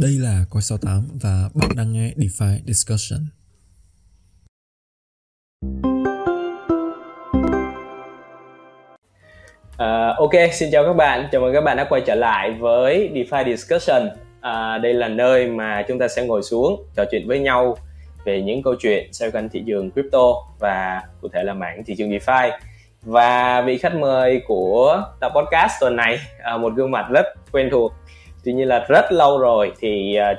Đây là Coi 68 và bạn đang nghe DeFi Discussion. Uh, ok, xin chào các bạn. Chào mừng các bạn đã quay trở lại với DeFi Discussion. Uh, đây là nơi mà chúng ta sẽ ngồi xuống trò chuyện với nhau về những câu chuyện xoay quanh thị trường crypto và cụ thể là mảng thị trường DeFi. Và vị khách mời của tập podcast tuần này, uh, một gương mặt rất quen thuộc tuy nhiên là rất lâu rồi thì uh,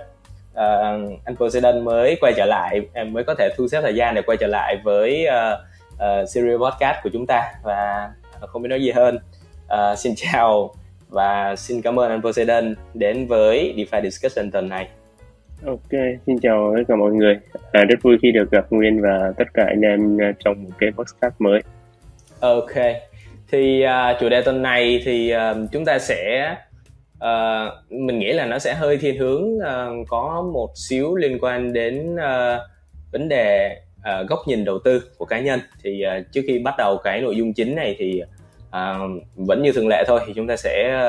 uh, anh Poseidon mới quay trở lại em mới có thể thu xếp thời gian để quay trở lại với uh, uh, series podcast của chúng ta và không biết nói gì hơn uh, xin chào và xin cảm ơn anh Poseidon đến với DeFi Discussion tuần này Ok, xin chào tất cả mọi người. À, rất vui khi được gặp Nguyên và tất cả anh em trong một cái podcast mới. Ok, thì uh, chủ đề tuần này thì uh, chúng ta sẽ uh, mình nghĩ là nó sẽ hơi thiên hướng uh, có một xíu liên quan đến uh, vấn đề uh, góc nhìn đầu tư của cá nhân. Thì uh, trước khi bắt đầu cái nội dung chính này thì uh, vẫn như thường lệ thôi thì chúng ta sẽ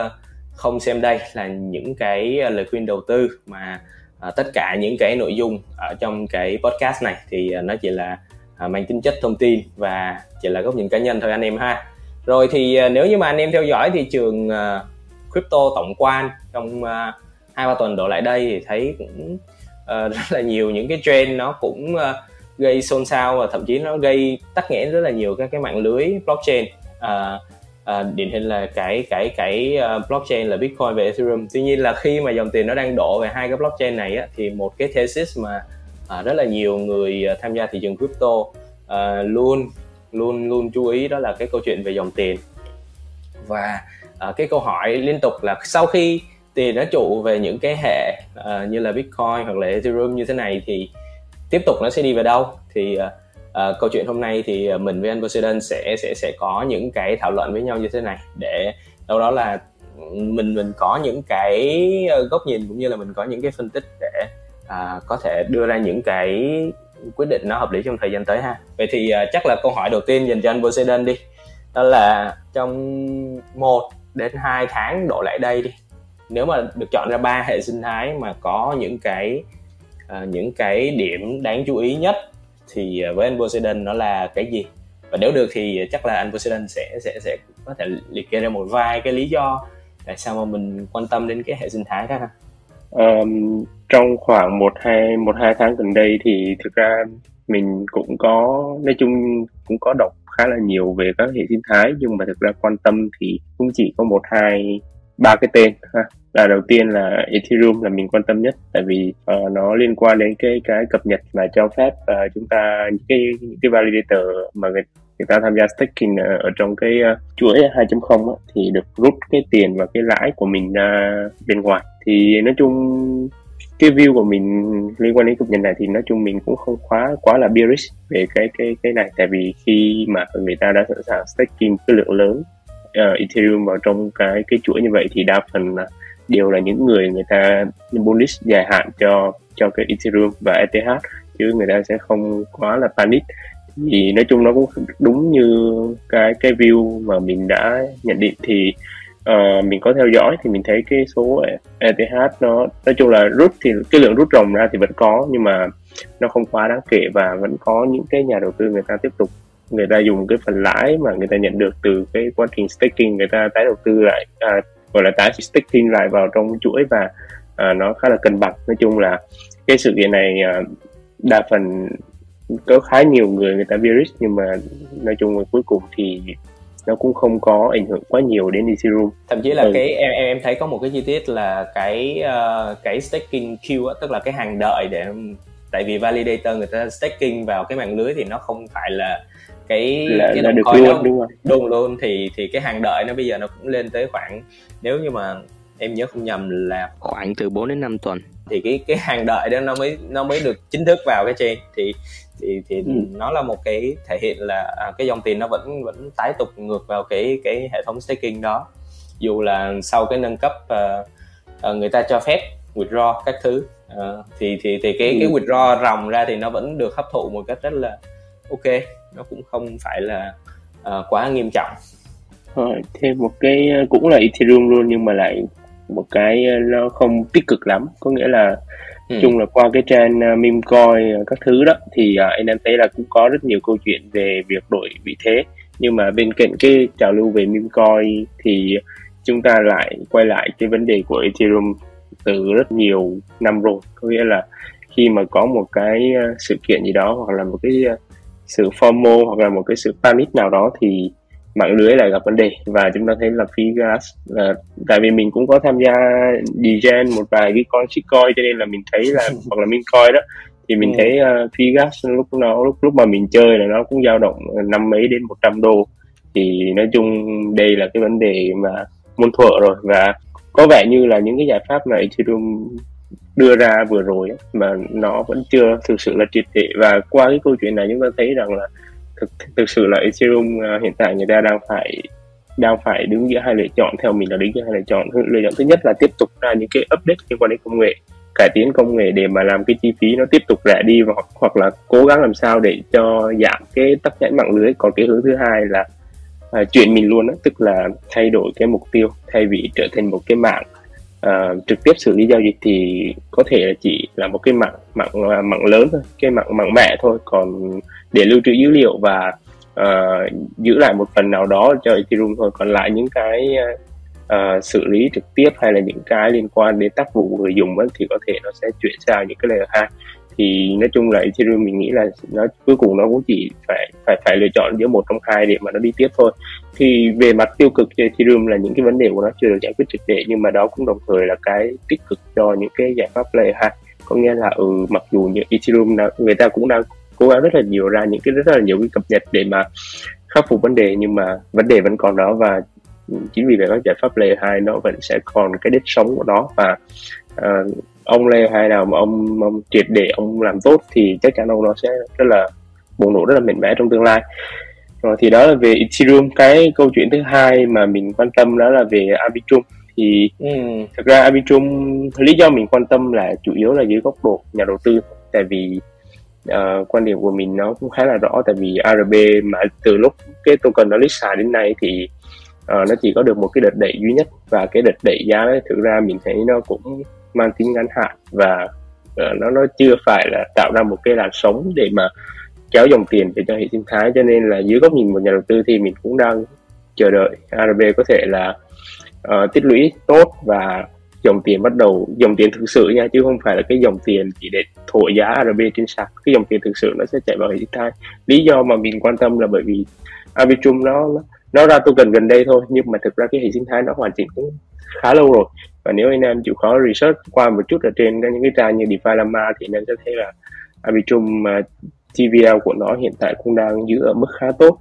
không xem đây là những cái lời khuyên đầu tư mà uh, tất cả những cái nội dung ở trong cái podcast này. Thì uh, nó chỉ là uh, mang tính chất thông tin và chỉ là góc nhìn cá nhân thôi anh em ha. Rồi thì uh, nếu như mà anh em theo dõi thị trường uh, crypto tổng quan trong uh, hai ba tuần đổ lại đây thì thấy cũng uh, rất là nhiều những cái trend nó cũng uh, gây xôn xao và thậm chí nó gây tắc nghẽn rất là nhiều các cái mạng lưới blockchain. Uh, uh, điển hình là cái cái cái uh, blockchain là Bitcoin và Ethereum. Tuy nhiên là khi mà dòng tiền nó đang đổ về hai cái blockchain này á, thì một cái thesis mà uh, rất là nhiều người uh, tham gia thị trường crypto uh, luôn luôn luôn chú ý đó là cái câu chuyện về dòng tiền. Và uh, cái câu hỏi liên tục là sau khi tiền nó trụ về những cái hệ uh, như là Bitcoin hoặc là Ethereum như thế này thì tiếp tục nó sẽ đi về đâu? Thì uh, uh, câu chuyện hôm nay thì mình với anh Poseidon sẽ sẽ sẽ có những cái thảo luận với nhau như thế này để đâu đó là ừ, mình mình có những cái góc nhìn cũng như là mình có những cái phân tích để uh, có thể đưa ra những cái quyết định nó hợp lý trong thời gian tới ha. Vậy thì uh, chắc là câu hỏi đầu tiên dành cho anh Poseidon đi. Đó là trong một đến 2 tháng đổ lại đây đi. Nếu mà được chọn ra ba hệ sinh thái mà có những cái uh, những cái điểm đáng chú ý nhất thì ờ, với anh Poseidon nó là cái gì? Và nếu được thì chắc là anh Poseidon sẽ sẽ sẽ có thể liệt kê ra một vài cái lý do tại sao mà mình quan tâm đến cái hệ sinh thái đó ha. Um, trong khoảng một hai một hai tháng gần đây thì thực ra mình cũng có nói chung cũng có đọc khá là nhiều về các hệ sinh thái nhưng mà thực ra quan tâm thì cũng chỉ có một hai ba cái tên ha. Là đầu tiên là Ethereum là mình quan tâm nhất tại vì uh, nó liên quan đến cái cái cập nhật mà cho phép uh, chúng ta những cái những cái validator mà người, người ta tham gia staking ở, ở trong cái uh, chuỗi 2.0 uh, thì được rút cái tiền và cái lãi của mình ra bên ngoài. Thì nói chung cái view của mình liên quan đến cục nhật này thì nói chung mình cũng không quá quá là bearish về cái cái cái này. Tại vì khi mà người ta đã sẵn sàng staking cái lượng lớn uh, Ethereum vào trong cái cái chuỗi như vậy thì đa phần là đều là những người người ta bullish dài hạn cho cho cái Ethereum và ETH chứ người ta sẽ không quá là panic. Thì nói chung nó cũng đúng như cái cái view mà mình đã nhận định thì uh, mình có theo dõi thì mình thấy cái số ETH nó nói chung là rút thì cái lượng rút ròng ra thì vẫn có nhưng mà nó không quá đáng kể và vẫn có những cái nhà đầu tư người ta tiếp tục người ta dùng cái phần lãi mà người ta nhận được từ cái quá trình staking người ta tái đầu tư lại à, gọi là tái staking lại vào trong chuỗi và à, nó khá là cân bằng. Nói chung là cái sự kiện này à, đa phần có khá nhiều người người ta bearish nhưng mà nói chung là cuối cùng thì nó cũng không có ảnh hưởng quá nhiều đến Ethereum thậm chí là ừ. cái em em thấy có một cái chi tiết là cái uh, cái staking queue tức là cái hàng đợi để tại vì validator người ta staking vào cái mạng lưới thì nó không phải là cái là, cái là được luôn nó, đúng không đúng luôn. Thì thì cái hàng đợi nó bây giờ nó cũng lên tới khoảng nếu như mà em nhớ không nhầm là khoảng từ 4 đến 5 tuần. thì cái cái hàng đợi đó nó mới nó mới được chính thức vào cái trên thì thì thì ừ. nó là một cái thể hiện là à, cái dòng tiền nó vẫn vẫn tái tục ngược vào cái cái hệ thống staking đó dù là sau cái nâng cấp uh, uh, người ta cho phép withdraw các thứ uh, thì thì thì cái ừ. cái withdraw ròng ra thì nó vẫn được hấp thụ một cách rất là ok nó cũng không phải là uh, quá nghiêm trọng rồi thêm một cái cũng là Ethereum luôn nhưng mà lại một cái nó không tích cực lắm có nghĩa là ừ. chung là qua cái trang à, uh, meme coin uh, à, các thứ đó thì uh, anh em thấy là cũng có rất nhiều câu chuyện về việc đổi vị thế nhưng mà bên cạnh cái trào lưu về meme coin thì chúng ta lại quay lại cái vấn đề của Ethereum từ rất nhiều năm rồi có nghĩa là khi mà có một cái sự kiện gì đó hoặc là một cái sự FOMO hoặc là một cái sự panic nào đó thì mạng lưới lại gặp vấn đề. Và chúng ta thấy là phí gas là tại vì mình cũng có tham gia degen một vài cái con shitcoin cho nên là mình thấy là hoặc là mincoin đó thì mình ừ. thấy uh, phí gas lúc nó lúc lúc mà mình chơi là nó cũng dao động năm mấy đến 100 đô. Thì nói chung đây là cái vấn đề mà muôn thuở rồi. Và có vẻ như là những cái giải pháp này Ethereum đưa ra vừa rồi ấy, mà nó vẫn chưa thực sự là triệt để. Và qua cái câu chuyện này chúng ta thấy rằng là thực thực sự là Ethereum uh, hiện tại người ta đang phải đang phải đứng giữa hai lựa chọn. Theo mình là đứng giữa hai lựa chọn. Lựa chọn thứ nhất là tiếp tục ra những cái update liên quan đến công nghệ cải tiến công nghệ để mà làm cái chi phí nó tiếp tục rẻ đi và hoặc, hoặc là cố gắng làm sao để cho giảm cái tắc nhãn mạng lưới. Còn cái hướng thứ hai là à, uh, chuyển mình luôn đó, tức là thay đổi cái mục tiêu thay vì trở thành một cái mạng uh, trực tiếp xử lý giao dịch thì có thể là chỉ là một cái mạng mạng ờ, mạng lớn thôi cái mạng mạng mẹ thôi. Còn để lưu trữ dữ liệu và uh, giữ lại một phần nào đó cho Ethereum thôi. Còn lại những cái uh, Ờ, xử lý trực tiếp hay là những cái liên quan đến tác vụ người dùng ấy, thì có thể nó sẽ chuyển sang những cái layer 2 thì nói chung là Ethereum mình nghĩ là nó cuối cùng nó cũng chỉ phải phải phải lựa chọn giữa một trong hai để mà nó đi tiếp thôi. Thì về mặt tiêu cực cho Ethereum là những cái vấn đề của nó chưa được giải quyết triệt để nhưng mà đó cũng đồng thời là cái tích cực cho những cái giải pháp layer 2 có nghĩa là ừ mặc dù những Ethereum đã, người ta cũng đang cố gắng rất là nhiều ra những cái rất là nhiều cái cập nhật để mà khắc phục vấn đề nhưng mà vấn đề vẫn còn đó và chính vì vậy các giải pháp layer 2 nó vẫn sẽ còn cái đích sống của nó. Và uh, ông layer 2 nào mà ông, ông triệt để ông làm tốt thì chắc chắn ông nó sẽ rất là bùng nổ rất là mạnh mẽ trong tương lai. Rồi thì đó là về Ethereum. Cái câu chuyện thứ hai mà mình quan tâm đó là về Arbitrum. Thì ừ. thực ra Arbitrum lý do mình quan tâm là chủ yếu là dưới góc độ nhà đầu tư. Tại vì uh, quan điểm của mình nó cũng khá là rõ. Tại vì ARB mà từ lúc cái token nó list xài đến nay thì à, nó chỉ có được một cái đợt đẩy duy nhất. Và cái đợt đẩy giá đấy thực ra mình thấy nó cũng mang tính ngắn hạn. Và uh, nó nó chưa phải là tạo ra một cái làn sóng để mà kéo dòng tiền về cho hệ sinh thái. Cho nên là dưới góc nhìn một nhà đầu tư thì mình cũng đang chờ đợi. ARB có thể là uh, tích lũy tốt và dòng tiền bắt đầu dòng tiền thực sự nha chứ không phải là cái dòng tiền chỉ để thổi giá ARB trên sàn cái dòng tiền thực sự nó sẽ chạy vào hệ sinh thái. Lý do mà mình quan tâm là bởi vì Arbitrum nó nó nó ra token gần đây thôi nhưng mà thực ra cái hệ sinh thái nó hoàn chỉnh cũng khá lâu rồi. Và nếu anh em chịu khó research qua một chút ở trên những cái trang như DeFi Lama thì anh em sẽ thấy là Arbitrum à, TVL của nó hiện tại cũng đang giữ ở mức khá tốt.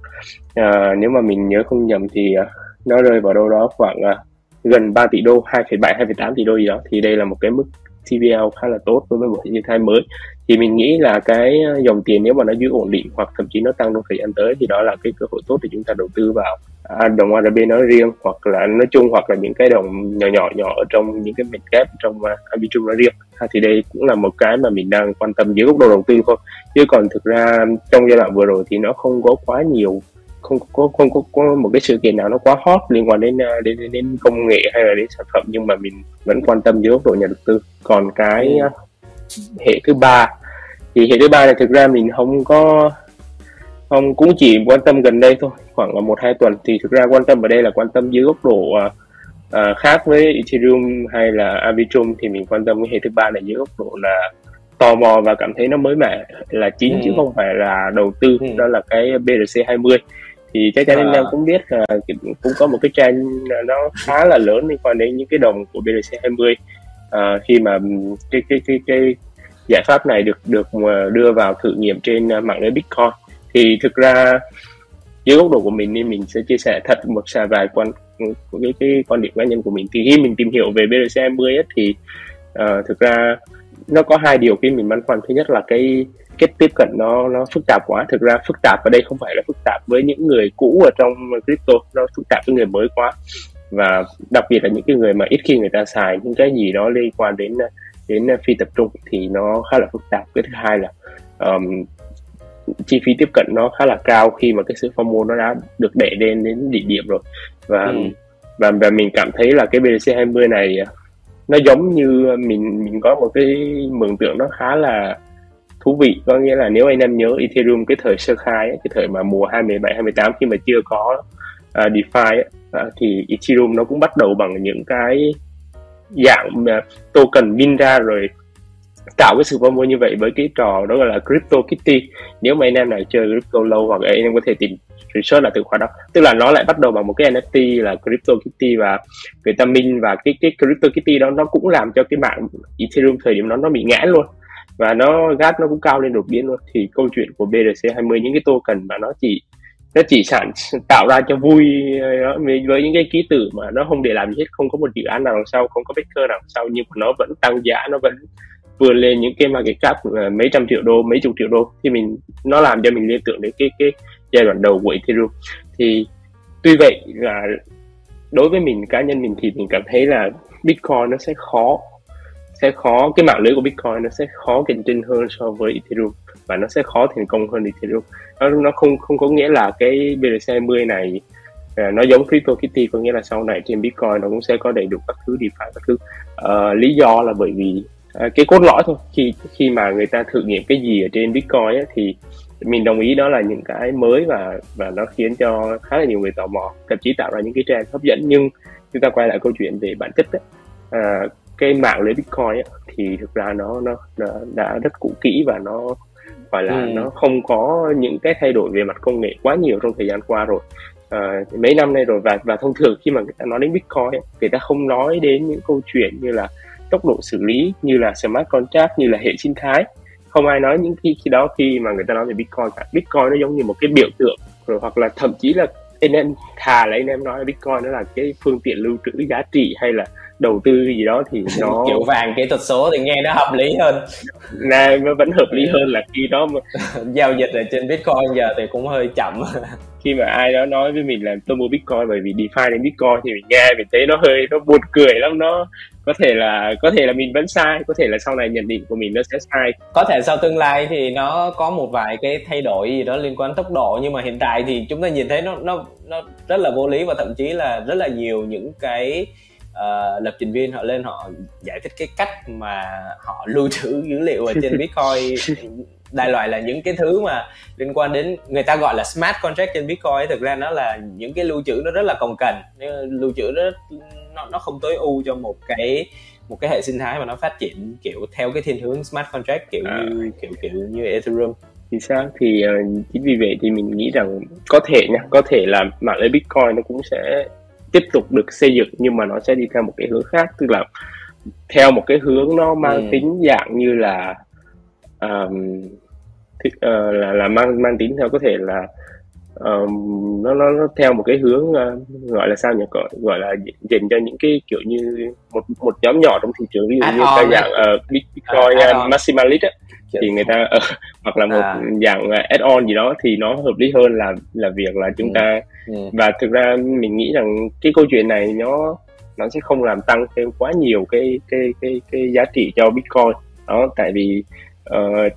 À, nếu mà mình nhớ không nhầm thì à, nó rơi vào đâu đó khoảng à, gần 3 tỷ đô 2,7 2,8 tỷ đô gì đó. Thì đây là một cái mức TVL khá là tốt đối với một hệ thai mới. Thì mình nghĩ là cái ờ, dòng tiền nếu mà nó giữ ổn định hoặc thậm chí nó tăng trong thời gian tới thì đó là cái cơ hội tốt để chúng ta đầu tư vào à, đồng ARB nói riêng hoặc là nói chung hoặc là những cái đồng nhỏ nhỏ nhỏ ở trong những cái mid cap trong uh, Arbitrum nói riêng. À, thì đây cũng là một cái mà mình đang quan tâm dưới góc độ đầu tư thôi. Chứ còn thực ra trong giai đoạn vừa rồi thì nó không có quá nhiều không có không có, có một cái sự kiện nào nó quá hot liên quan đến à, đến đến, đến công nghệ hay là đến sản phẩm nhưng mà mình vẫn quan tâm dưới góc độ nhà đầu tư còn cái ừ. À, hệ thứ ba thì hệ thứ ba này thực ra mình không có không cũng chỉ quan tâm gần đây thôi khoảng là một hai tuần thì thực ra quan tâm ở đây là quan tâm dưới góc độ uh, uh, khác với Ethereum hay là Arbitrum thì mình quan tâm cái hệ thứ ba này dưới góc độ là tò mò và cảm thấy nó mới mẻ là chính ừ. chứ không phải là đầu tư ừ. đó là cái BRC 20 thì chắc chắn à. em cũng biết là cũng có một cái trend nó khá là lớn liên quan đến những cái đồng của BRC 20 à, khi mà cái cái cái cái giải pháp này được được đưa vào thử nghiệm trên mạng lưới Bitcoin. Thì thực ra dưới góc độ của mình thì mình sẽ chia sẻ thật một vài quan của cái, cái quan điểm cá nhân của mình. Thì khi mình tìm hiểu về BRC 20 ấy, thì uh, thực ra nó có hai điều khi mình băn khoăn. Thứ nhất là cái cách tiếp cận nó nó phức tạp quá. Thực ra phức tạp ở đây không phải là phức tạp với những người cũ ở trong crypto nó phức tạp với người mới quá. Và đặc biệt là những cái người mà ít khi người ta xài những cái gì đó liên quan đến đến phi tập trung thì nó khá là phức tạp. Cái thứ hai là um, chi phí tiếp cận nó khá là cao khi mà cái sự FOMO nó đã được đẩy lên đến đỉnh điểm rồi. Và ừ. và và mình cảm thấy là cái BTC 20 này nó giống như mình mình có một cái mường tượng nó khá là thú vị. Có nghĩa là nếu anh em nhớ Ethereum cái thời sơ khai ấy, cái thời mà mùa 2017 2018 khi mà chưa có uh, DeFi ấy, uh, thì Ethereum nó cũng bắt đầu bằng những cái dạng uh, token min ra rồi tạo cái sự FOMO như vậy với cái trò đó gọi là Crypto Kitty. Nếu mà anh em nào chơi crypto lâu hoặc anh em có thể tìm research là từ khóa đó. Tức là nó lại bắt đầu bằng một cái NFT là Crypto Kitty và người ta minh và cái cái Crypto Kitty đó nó cũng làm cho cái mạng Ethereum thời điểm đó nó bị ngã luôn và nó gas nó cũng cao lên đột biến luôn. Thì câu chuyện của BRC 20 những cái token mà nó chỉ nó chỉ sản tạo ra cho vui ờ, đó, với những cái ký tự mà nó không để làm gì hết không có một dự án nào đằng sau không có cơ nào đằng sau nhưng mà nó vẫn tăng giá nó vẫn vươn lên những cái market cap ờ, mấy trăm triệu đô mấy chục triệu đô. Thì mình nó làm cho mình liên tưởng đến cái cái giai đoạn đầu của Ethereum. Thì tuy vậy là đối với mình cá nhân mình thì mình cảm thấy là Bitcoin nó sẽ khó sẽ khó cái mạng lưới của Bitcoin nó sẽ khó cạnh tranh hơn so với Ethereum và nó sẽ khó thành công hơn Ethereum. Nó nó không không có nghĩa là cái BRC20 này uh, nó giống CryptoKitty có nghĩa là sau này trên Bitcoin nó cũng sẽ có đầy đủ các thứ DeFi các thứ. Uh, lý do là bởi vì uh, cái cốt lõi thôi. Khi khi mà người ta thử nghiệm cái gì ở trên Bitcoin ấy, thì mình đồng ý đó là những cái mới và và nó khiến cho khá là nhiều người tò mò thậm chí tạo ra những cái trend hấp dẫn. Nhưng chúng ta quay lại câu chuyện về bản chất ấy, uh, à, cái mạng lưới Bitcoin ấy, thì thực ra nó, nó nó đã rất cũ kỹ và nó gọi là ừ. nó không có những cái thay đổi về mặt công nghệ quá nhiều trong thời gian qua rồi. À, mấy năm nay rồi và và thông thường khi mà người ta nói đến Bitcoin ấy, người ta không nói đến những câu chuyện như là tốc độ xử lý như là smart contract như là hệ sinh thái. Không ai nói những khi khi đó khi mà người ta nói về Bitcoin cả. Bitcoin nó giống như một cái biểu tượng rồi hoặc là thậm chí là anh em thà là anh em nói là Bitcoin nó là cái phương tiện lưu trữ giá trị hay là đầu tư gì đó thì nó kiểu vàng kỹ thuật số thì nghe nó hợp lý hơn. Này vẫn hợp lý hơn là khi đó mà giao dịch ở trên bitcoin giờ thì cũng hơi chậm. Khi mà ai đó nói với mình là tôi mua bitcoin bởi vì defi đến bitcoin thì mình nghe mình thấy nó hơi nó buồn cười lắm. Nó có thể là có thể là mình vẫn sai có thể là sau này nhận định của mình nó sẽ sai. Có thể sau tương lai thì nó có một vài cái thay đổi gì đó liên quan tốc độ nhưng mà hiện tại thì chúng ta nhìn thấy nó nó nó rất là vô lý và thậm chí là rất là nhiều những cái uh, lập trình viên họ lên họ giải thích cái cách mà họ lưu trữ dữ liệu ở trên bitcoin. Đại loại là những cái thứ mà liên quan đến người ta gọi là smart contract trên bitcoin thực ra nó là những cái lưu trữ nó rất là cồng kềnh lưu trữ nó nó nó không tối ưu cho một cái một cái hệ sinh thái mà nó phát triển kiểu theo cái thiên hướng smart contract kiểu à. như kiểu kiểu như ethereum. Thì sao? Thì uh, chính vì vậy thì mình nghĩ rằng có thể nha có thể là mạng lưới bitcoin nó cũng sẽ tiếp tục được xây dựng nhưng mà nó sẽ đi theo một cái hướng khác tức là theo một cái hướng nó mang ừ. tính dạng như là um, thì, uh, là là mang mang tính theo có thể là um, nó, nó nó theo một cái hướng uh, gọi là sao nhỉ gọi, gọi là dành cho những cái kiểu như một một nhóm nhỏ trong thị trường ví dụ như cái dạng uh, Bitcoin uh, maximalist á thì người ta uh, hoặc là một à. dạng add-on gì đó thì nó hợp lý hơn là là việc là chúng ừ. ta ừ. và thực ra mình nghĩ rằng cái câu chuyện này nó nó sẽ không làm tăng thêm quá nhiều cái cái cái cái giá trị cho Bitcoin đó tại vì uh,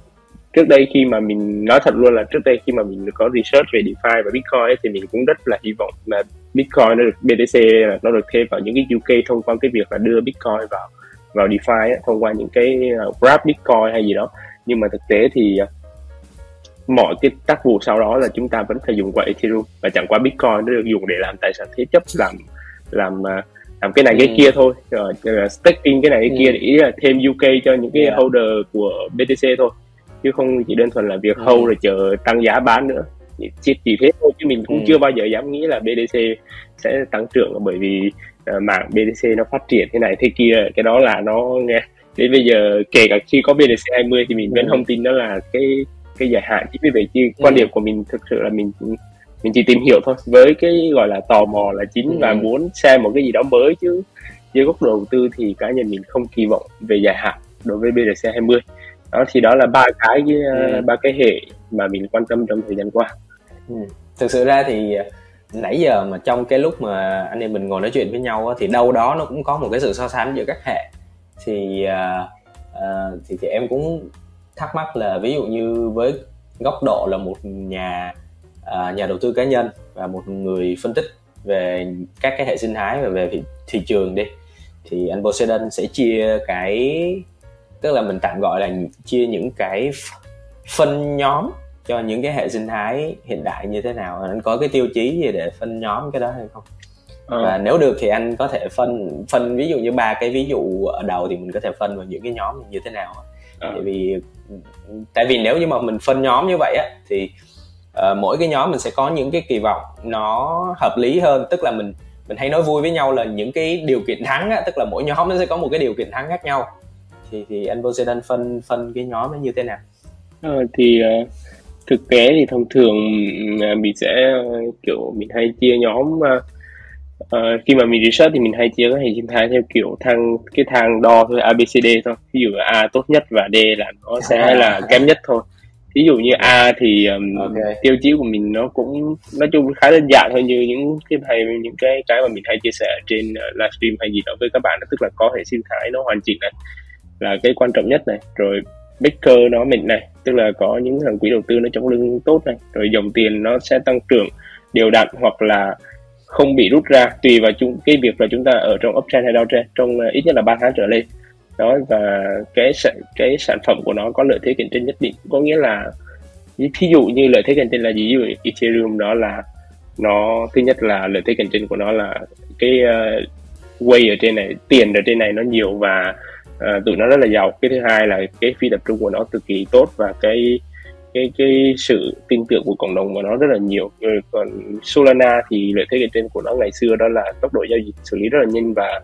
trước đây khi mà mình nói thật luôn là trước đây khi mà mình có research về DeFi và Bitcoin ấy, thì mình cũng rất là hy vọng là Bitcoin nó được BTC nó được thêm vào những cái UK thông qua cái việc là đưa Bitcoin vào vào DeFi ấy, thông qua những cái uh, Grab Bitcoin hay gì đó nhưng mà thực tế thì uh, mọi cái tác vụ sau đó là chúng ta vẫn phải dùng qua Ethereum và chẳng qua Bitcoin nó được dùng để làm tài sản thế chấp làm làm uh, làm cái này cái ừ. kia thôi rồi staking cái này cái ừ. kia để ý là thêm UK cho những cái yeah. holder của BTC thôi chứ không chỉ đơn thuần là việc ừ. hold rồi chờ tăng giá bán nữa chỉ, chỉ thế thôi chứ mình cũng ừ. chưa bao giờ dám nghĩ là BTC sẽ tăng trưởng bởi vì uh, mạng BTC nó phát triển thế này thế kia cái đó là nó nghe đến bây giờ kể cả khi có BTC 20 thì mình vẫn ừ. không tin đó là cái cái dài hạn chính vì vậy chứ ừ. quan điểm của mình thực sự là mình mình chỉ tìm hiểu thôi với cái gọi là tò mò là chính ừ. và muốn xem một cái gì đó mới chứ dưới góc độ đầu tư thì cá nhân mình không kỳ vọng về dài hạn đối với BRC 20 đó thì đó là ba cái ừ. ba cái hệ mà mình quan tâm trong thời gian qua ừ. thực sự ra thì nãy giờ mà trong cái lúc mà anh em mình ngồi nói chuyện với nhau thì đâu đó nó cũng có một cái sự so sánh giữa các hệ thì uh, thì thì em cũng thắc mắc là ví dụ như với góc độ là một nhà uh, nhà đầu tư cá nhân và một người phân tích về các cái hệ sinh thái và về thị, thị trường đi thì anh Poseidon sẽ chia cái tức là mình tạm gọi là chia những cái phân nhóm cho những cái hệ sinh thái hiện đại như thế nào. Anh có cái tiêu chí gì để phân nhóm cái đó hay không? À. và nếu được thì anh có thể phân phân ví dụ như ba cái ví dụ ở đầu thì mình có thể phân vào những cái nhóm như thế nào. À. tại vì tại vì nếu như mà mình phân nhóm như vậy á thì uh, mỗi cái nhóm mình sẽ có những cái kỳ vọng nó hợp lý hơn. Tức là mình mình hay nói vui với nhau là những cái điều kiện thắng á, tức là mỗi nhóm nó sẽ có một cái điều kiện thắng khác nhau thì thì anh Poseidon phân phân cái nhóm nó như thế nào? Ờ, thì uh, thực tế thì thông thường uh, mình sẽ uh, kiểu mình hay chia nhóm uh, uh, khi mà mình research thì mình hay chia các hệ sinh thái theo kiểu thang cái thang đo thôi ABCD thôi ví dụ A tốt nhất và D là nó sẽ à. là kém nhất thôi ví dụ như A thì um, okay. tiêu chí của mình nó cũng nói chung khá đơn giản thôi như những cái hay những cái cái mà mình hay chia sẻ trên uh, livestream hay gì đó với các bạn đó, tức là có hệ sinh thái nó hoàn chỉnh này là cái quan trọng nhất này rồi backer nó mình này tức là có những thằng quỹ đầu tư nó chống lưng tốt này rồi dòng tiền nó sẽ tăng trưởng đều đặn hoặc là không bị rút ra tùy vào chúng cái việc là chúng ta ở trong uptrend hay downtrend trong uh, ít nhất là 3 tháng trở lên. Đó và cái sản cái sản phẩm của nó có lợi thế cạnh tranh nhất định có nghĩa là thí dụ như lợi thế cạnh tranh là gì? Ví dụ Ethereum đó là nó thứ nhất là lợi thế cạnh tranh của nó là cái uh, way ở trên này tiền ở trên này nó nhiều và à, tụi nó rất là giàu. Cái thứ hai là cái phi tập trung của nó cực kỳ tốt và cái cái cái sự tin tưởng của cộng đồng của nó rất là nhiều. Rồi còn Solana thì lợi thế cạnh tranh của nó ngày xưa đó là tốc độ giao dịch xử lý rất là nhanh và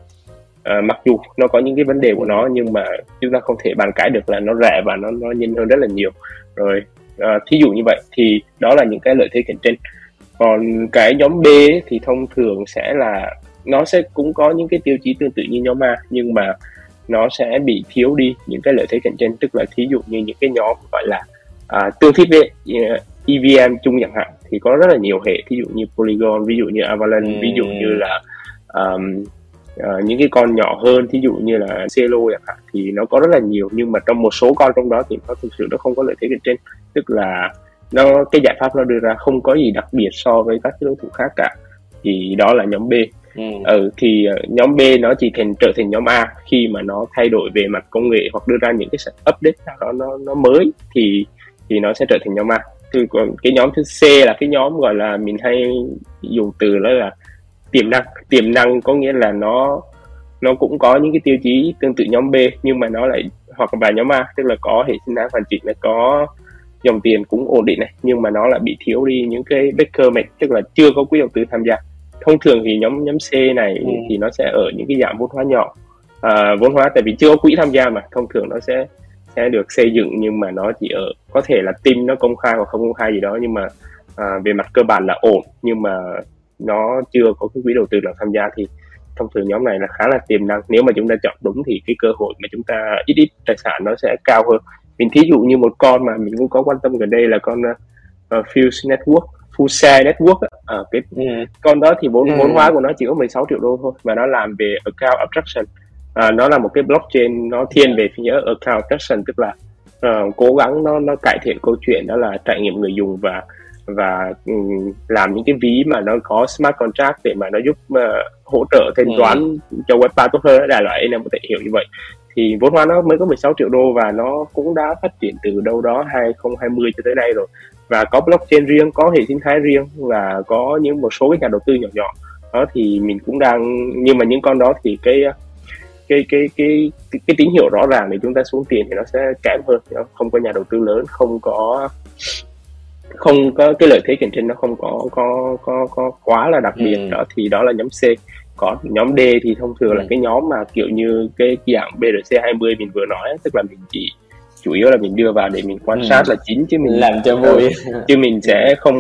à, mặc dù nó có những cái vấn đề của nó nhưng mà chúng ta không thể bàn cãi được là nó rẻ và nó nó nhanh hơn rất là nhiều. Rồi à, thí dụ như vậy thì đó là những cái lợi thế cạnh tranh. Còn cái nhóm B thì thông thường sẽ là nó sẽ cũng có những cái tiêu chí tương tự như nhóm A nhưng mà nó sẽ bị thiếu đi những cái lợi thế cạnh tranh tức là thí dụ như những cái nhóm gọi là à, tương thích với EVM chung chẳng hạn thì có rất là nhiều hệ ví dụ như Polygon ví dụ như Avalanche ừ. ví dụ như là um, uh, những cái con nhỏ hơn thí dụ như là Celo chẳng hạn thì nó có rất là nhiều nhưng mà trong một số con trong đó thì nó thực sự nó không có lợi thế cạnh tranh. Tức là nó cái giải pháp nó đưa ra không có gì đặc biệt so với các cái đối thủ khác cả. Thì đó là nhóm B ừ. ừ thì ờ, nhóm B nó chỉ thành, trở thành nhóm A khi mà nó thay đổi về mặt công nghệ hoặc đưa ra những cái update nào đó nó nó mới thì thì nó sẽ trở thành nhóm A. Thì còn cái nhóm thứ C là cái nhóm gọi là mình hay dùng từ đó là tiềm năng. Tiềm năng có nghĩa là nó nó cũng có những cái tiêu chí tương tự nhóm B nhưng mà nó lại, hoặc là nhóm A, tức là có hệ sinh thái hoàn chỉnh là có dòng tiền cũng ổn định này, nhưng mà nó lại bị thiếu đi những cái backer mệnh tức là chưa có quỹ đầu tư tham gia thông thường thì nhóm nhóm C này ừ. thì nó sẽ ở những cái dạng vốn hóa nhỏ. À, vốn hóa tại vì chưa có quỹ tham gia mà thông thường nó sẽ sẽ được xây dựng nhưng mà nó chỉ ở có thể là team nó công khai hoặc không công khai gì đó nhưng mà à, về mặt cơ bản là ổn. Nhưng mà nó chưa có cái quỹ đầu tư nào tham gia thì thông thường nhóm này là khá là tiềm năng. Nếu mà chúng ta chọn đúng thì cái cơ hội mà chúng ta ít ít tài sản nó sẽ cao hơn. Mình thí dụ như một con mà mình cũng có quan tâm gần đây là con uh, Fuse Network Fuse Network à, cái ừ. con đó thì vốn ừ. vốn hóa của nó chỉ có 16 triệu đô thôi và nó làm về account abstraction à, nó là một cái blockchain nó thiên về phía account abstraction tức là uh, cố gắng nó nó cải thiện câu chuyện đó là trải nghiệm người dùng và và um, làm những cái ví mà nó có smart contract để mà nó giúp uh, hỗ trợ thanh ừ. toán cho web 3 tốt hơn đại loại anh em có thể hiểu như vậy thì vốn hóa nó mới có 16 triệu đô và nó cũng đã phát triển từ đâu đó 2020 cho tới đây rồi và có blockchain riêng có hệ sinh thái riêng và có những một số cái nhà đầu tư nhỏ nhỏ đó thì mình cũng đang nhưng mà những con đó thì cái cái cái cái cái, cái tín hiệu rõ ràng để chúng ta xuống tiền thì nó sẽ kém hơn không có nhà đầu tư lớn không có không có cái lợi thế cạnh tranh nó không có có có có quá là đặc biệt ừ. đó thì đó là nhóm C còn nhóm D thì thông thường ừ. là cái nhóm mà kiểu như cái dạng BRC 20 mình vừa nói tức là mình chỉ chủ yếu là mình đưa vào để mình quan ừ. sát là chính chứ mình làm cho vui. Chứ mình sẽ không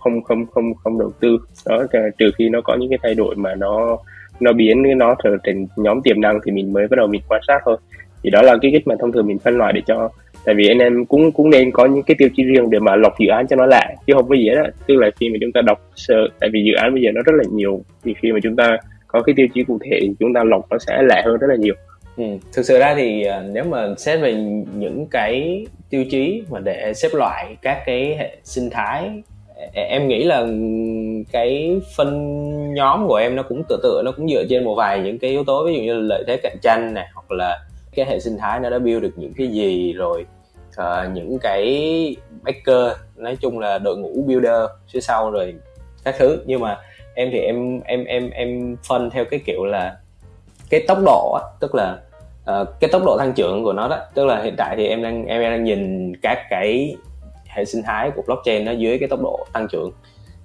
không không không không đầu tư. Đó trừ khi nó có những cái thay đổi mà nó nó biến nó trở thành nhóm tiềm năng thì mình mới bắt đầu mình quan sát thôi. Thì đó là cái cách mà thông thường mình phân loại để cho tại vì anh em cũng cũng nên có những cái tiêu chí riêng để mà lọc dự án cho nó lạ chứ không có gì đó tức là khi mà chúng ta đọc sơ tại vì dự án bây giờ nó rất là nhiều thì khi mà chúng ta có cái tiêu chí cụ thể thì chúng ta lọc nó sẽ lạ hơn rất là nhiều Ừ. thực sự ra thì à, nếu mà xét về những cái tiêu chí mà để xếp loại các cái hệ sinh thái em nghĩ là ừ, cái phân nhóm của em nó cũng tự tự nó cũng dựa trên một vài những cái yếu tố ví dụ như là lợi thế cạnh tranh này hoặc là cái hệ sinh thái nó đã build được những cái gì rồi uh, những cái backer nói chung là đội ngũ builder phía sau rồi các thứ nhưng mà em thì em em em em phân theo cái kiểu là cái tốc độ á, tức là uh, cái tốc độ tăng trưởng của nó đó tức là hiện tại thì em đang em đang nhìn các cái hệ sinh thái của blockchain nó dưới cái tốc độ tăng trưởng.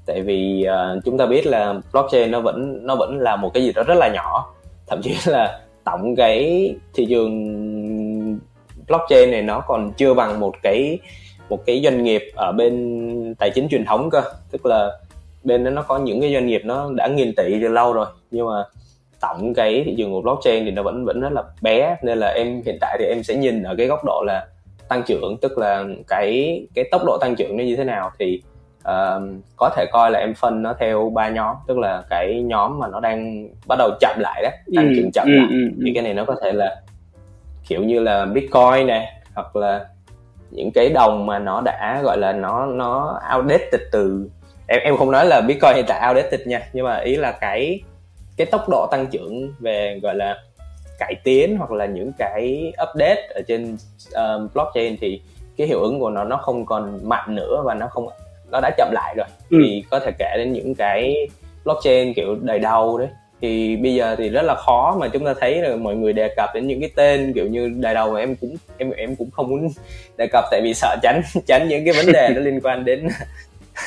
Tại vì uh, chúng ta biết là blockchain nó vẫn nó vẫn là một cái gì đó rất là nhỏ. Thậm chí là tổng cái thị trường blockchain này nó còn chưa bằng một cái một cái doanh nghiệp ở bên tài chính truyền thống cơ. Tức là bên đó nó có những cái doanh nghiệp nó đã nghìn tỷ từ lâu rồi nhưng mà tổng cái thị trường của blockchain thì nó vẫn vẫn rất là bé. Nên là em hiện tại thì em sẽ nhìn ở cái góc độ là tăng trưởng tức là cái cái tốc độ tăng trưởng nó như thế nào thì uh, có thể coi là em phân nó theo ba nhóm. Tức là cái nhóm mà nó đang bắt đầu chậm lại đó tăng ừ, trưởng chậm ừ, lại. ừ, thì cái này nó có thể là kiểu như là bitcoin này hoặc là những cái đồng mà nó đã gọi là nó nó outdated từ em em không nói là bitcoin hiện tại outdated nha nhưng mà ý là cái cái tốc độ tăng trưởng về gọi là cải tiến hoặc là những cái update ở trên uh, blockchain thì cái hiệu ứng của nó nó không còn mạnh nữa và nó không nó đã chậm lại rồi. Ừ. thì có thể kể đến những cái blockchain kiểu đầy đầu đấy. Thì bây giờ thì rất là khó mà chúng ta thấy là mọi người đề cập đến những cái tên kiểu như đời đầu mà em cũng em em cũng không muốn đề cập tại vì sợ tránh tránh những cái vấn đề nó liên quan đến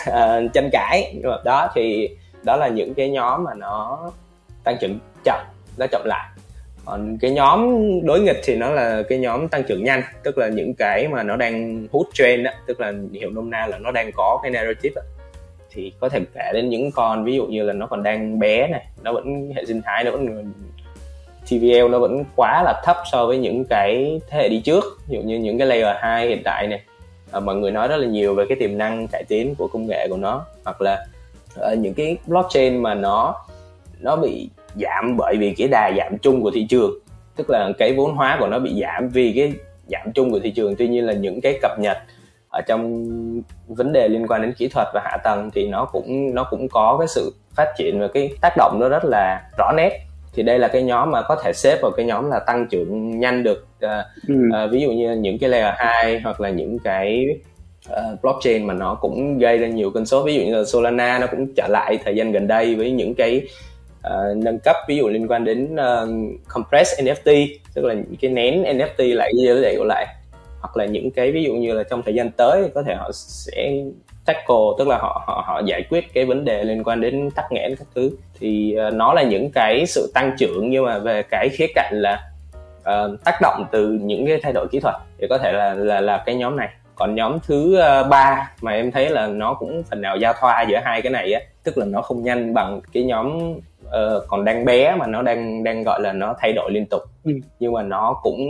uh, tranh cãi. Nhưng mà đó thì đó là những cái nhóm mà nó tăng trưởng chậm nó chậm lại còn cái nhóm đối nghịch thì nó là cái nhóm tăng trưởng nhanh tức là những cái mà nó đang hút trend đó tức là hiểu nôm na là nó đang có cái narrative đó. thì có thể kể đến những con ví dụ như là nó còn đang bé này nó vẫn hệ sinh thái nó vẫn TVL nó vẫn quá là thấp so với những cái thế hệ đi trước ví dụ như những cái layer 2 hiện tại này à, mọi người nói rất là nhiều về cái tiềm năng cải tiến của công nghệ của nó hoặc là ờ, những cái blockchain mà nó nó bị giảm bởi vì cái đà giảm chung của thị trường. Tức là cái vốn hóa của nó bị giảm vì cái giảm chung của thị trường. Tuy nhiên là những cái cập nhật ở trong vấn đề liên quan đến kỹ thuật và hạ tầng thì nó cũng nó cũng có cái sự phát triển và cái tác động nó rất là rõ nét. Thì đây là cái nhóm mà có thể xếp vào cái nhóm là tăng trưởng nhanh được uh, ừ. uh, ví dụ như những cái layer 2 hoặc là những cái uh, blockchain mà nó cũng gây ra nhiều cơn sốt. Ví dụ như là Solana nó cũng trở lại thời gian gần đây với những cái uh, nâng cấp ví dụ liên quan đến ờ, uh, compress NFT tức là những cái nén NFT lại dữ liệu lại hoặc là những cái ví dụ như là trong thời gian tới có thể họ sẽ tackle tức là họ họ họ giải quyết cái vấn đề liên quan đến tắc nghẽn các thứ. Thì uh, nó là những cái sự tăng trưởng nhưng mà về cái khía cạnh là uh, tác động từ những cái thay đổi kỹ thuật thì có thể là là là cái nhóm này còn nhóm thứ ba mà em thấy là nó cũng phần nào giao thoa giữa hai cái này á tức là nó không nhanh bằng cái nhóm uh, còn đang bé mà nó đang đang gọi là nó thay đổi liên tục ừ. nhưng mà nó cũng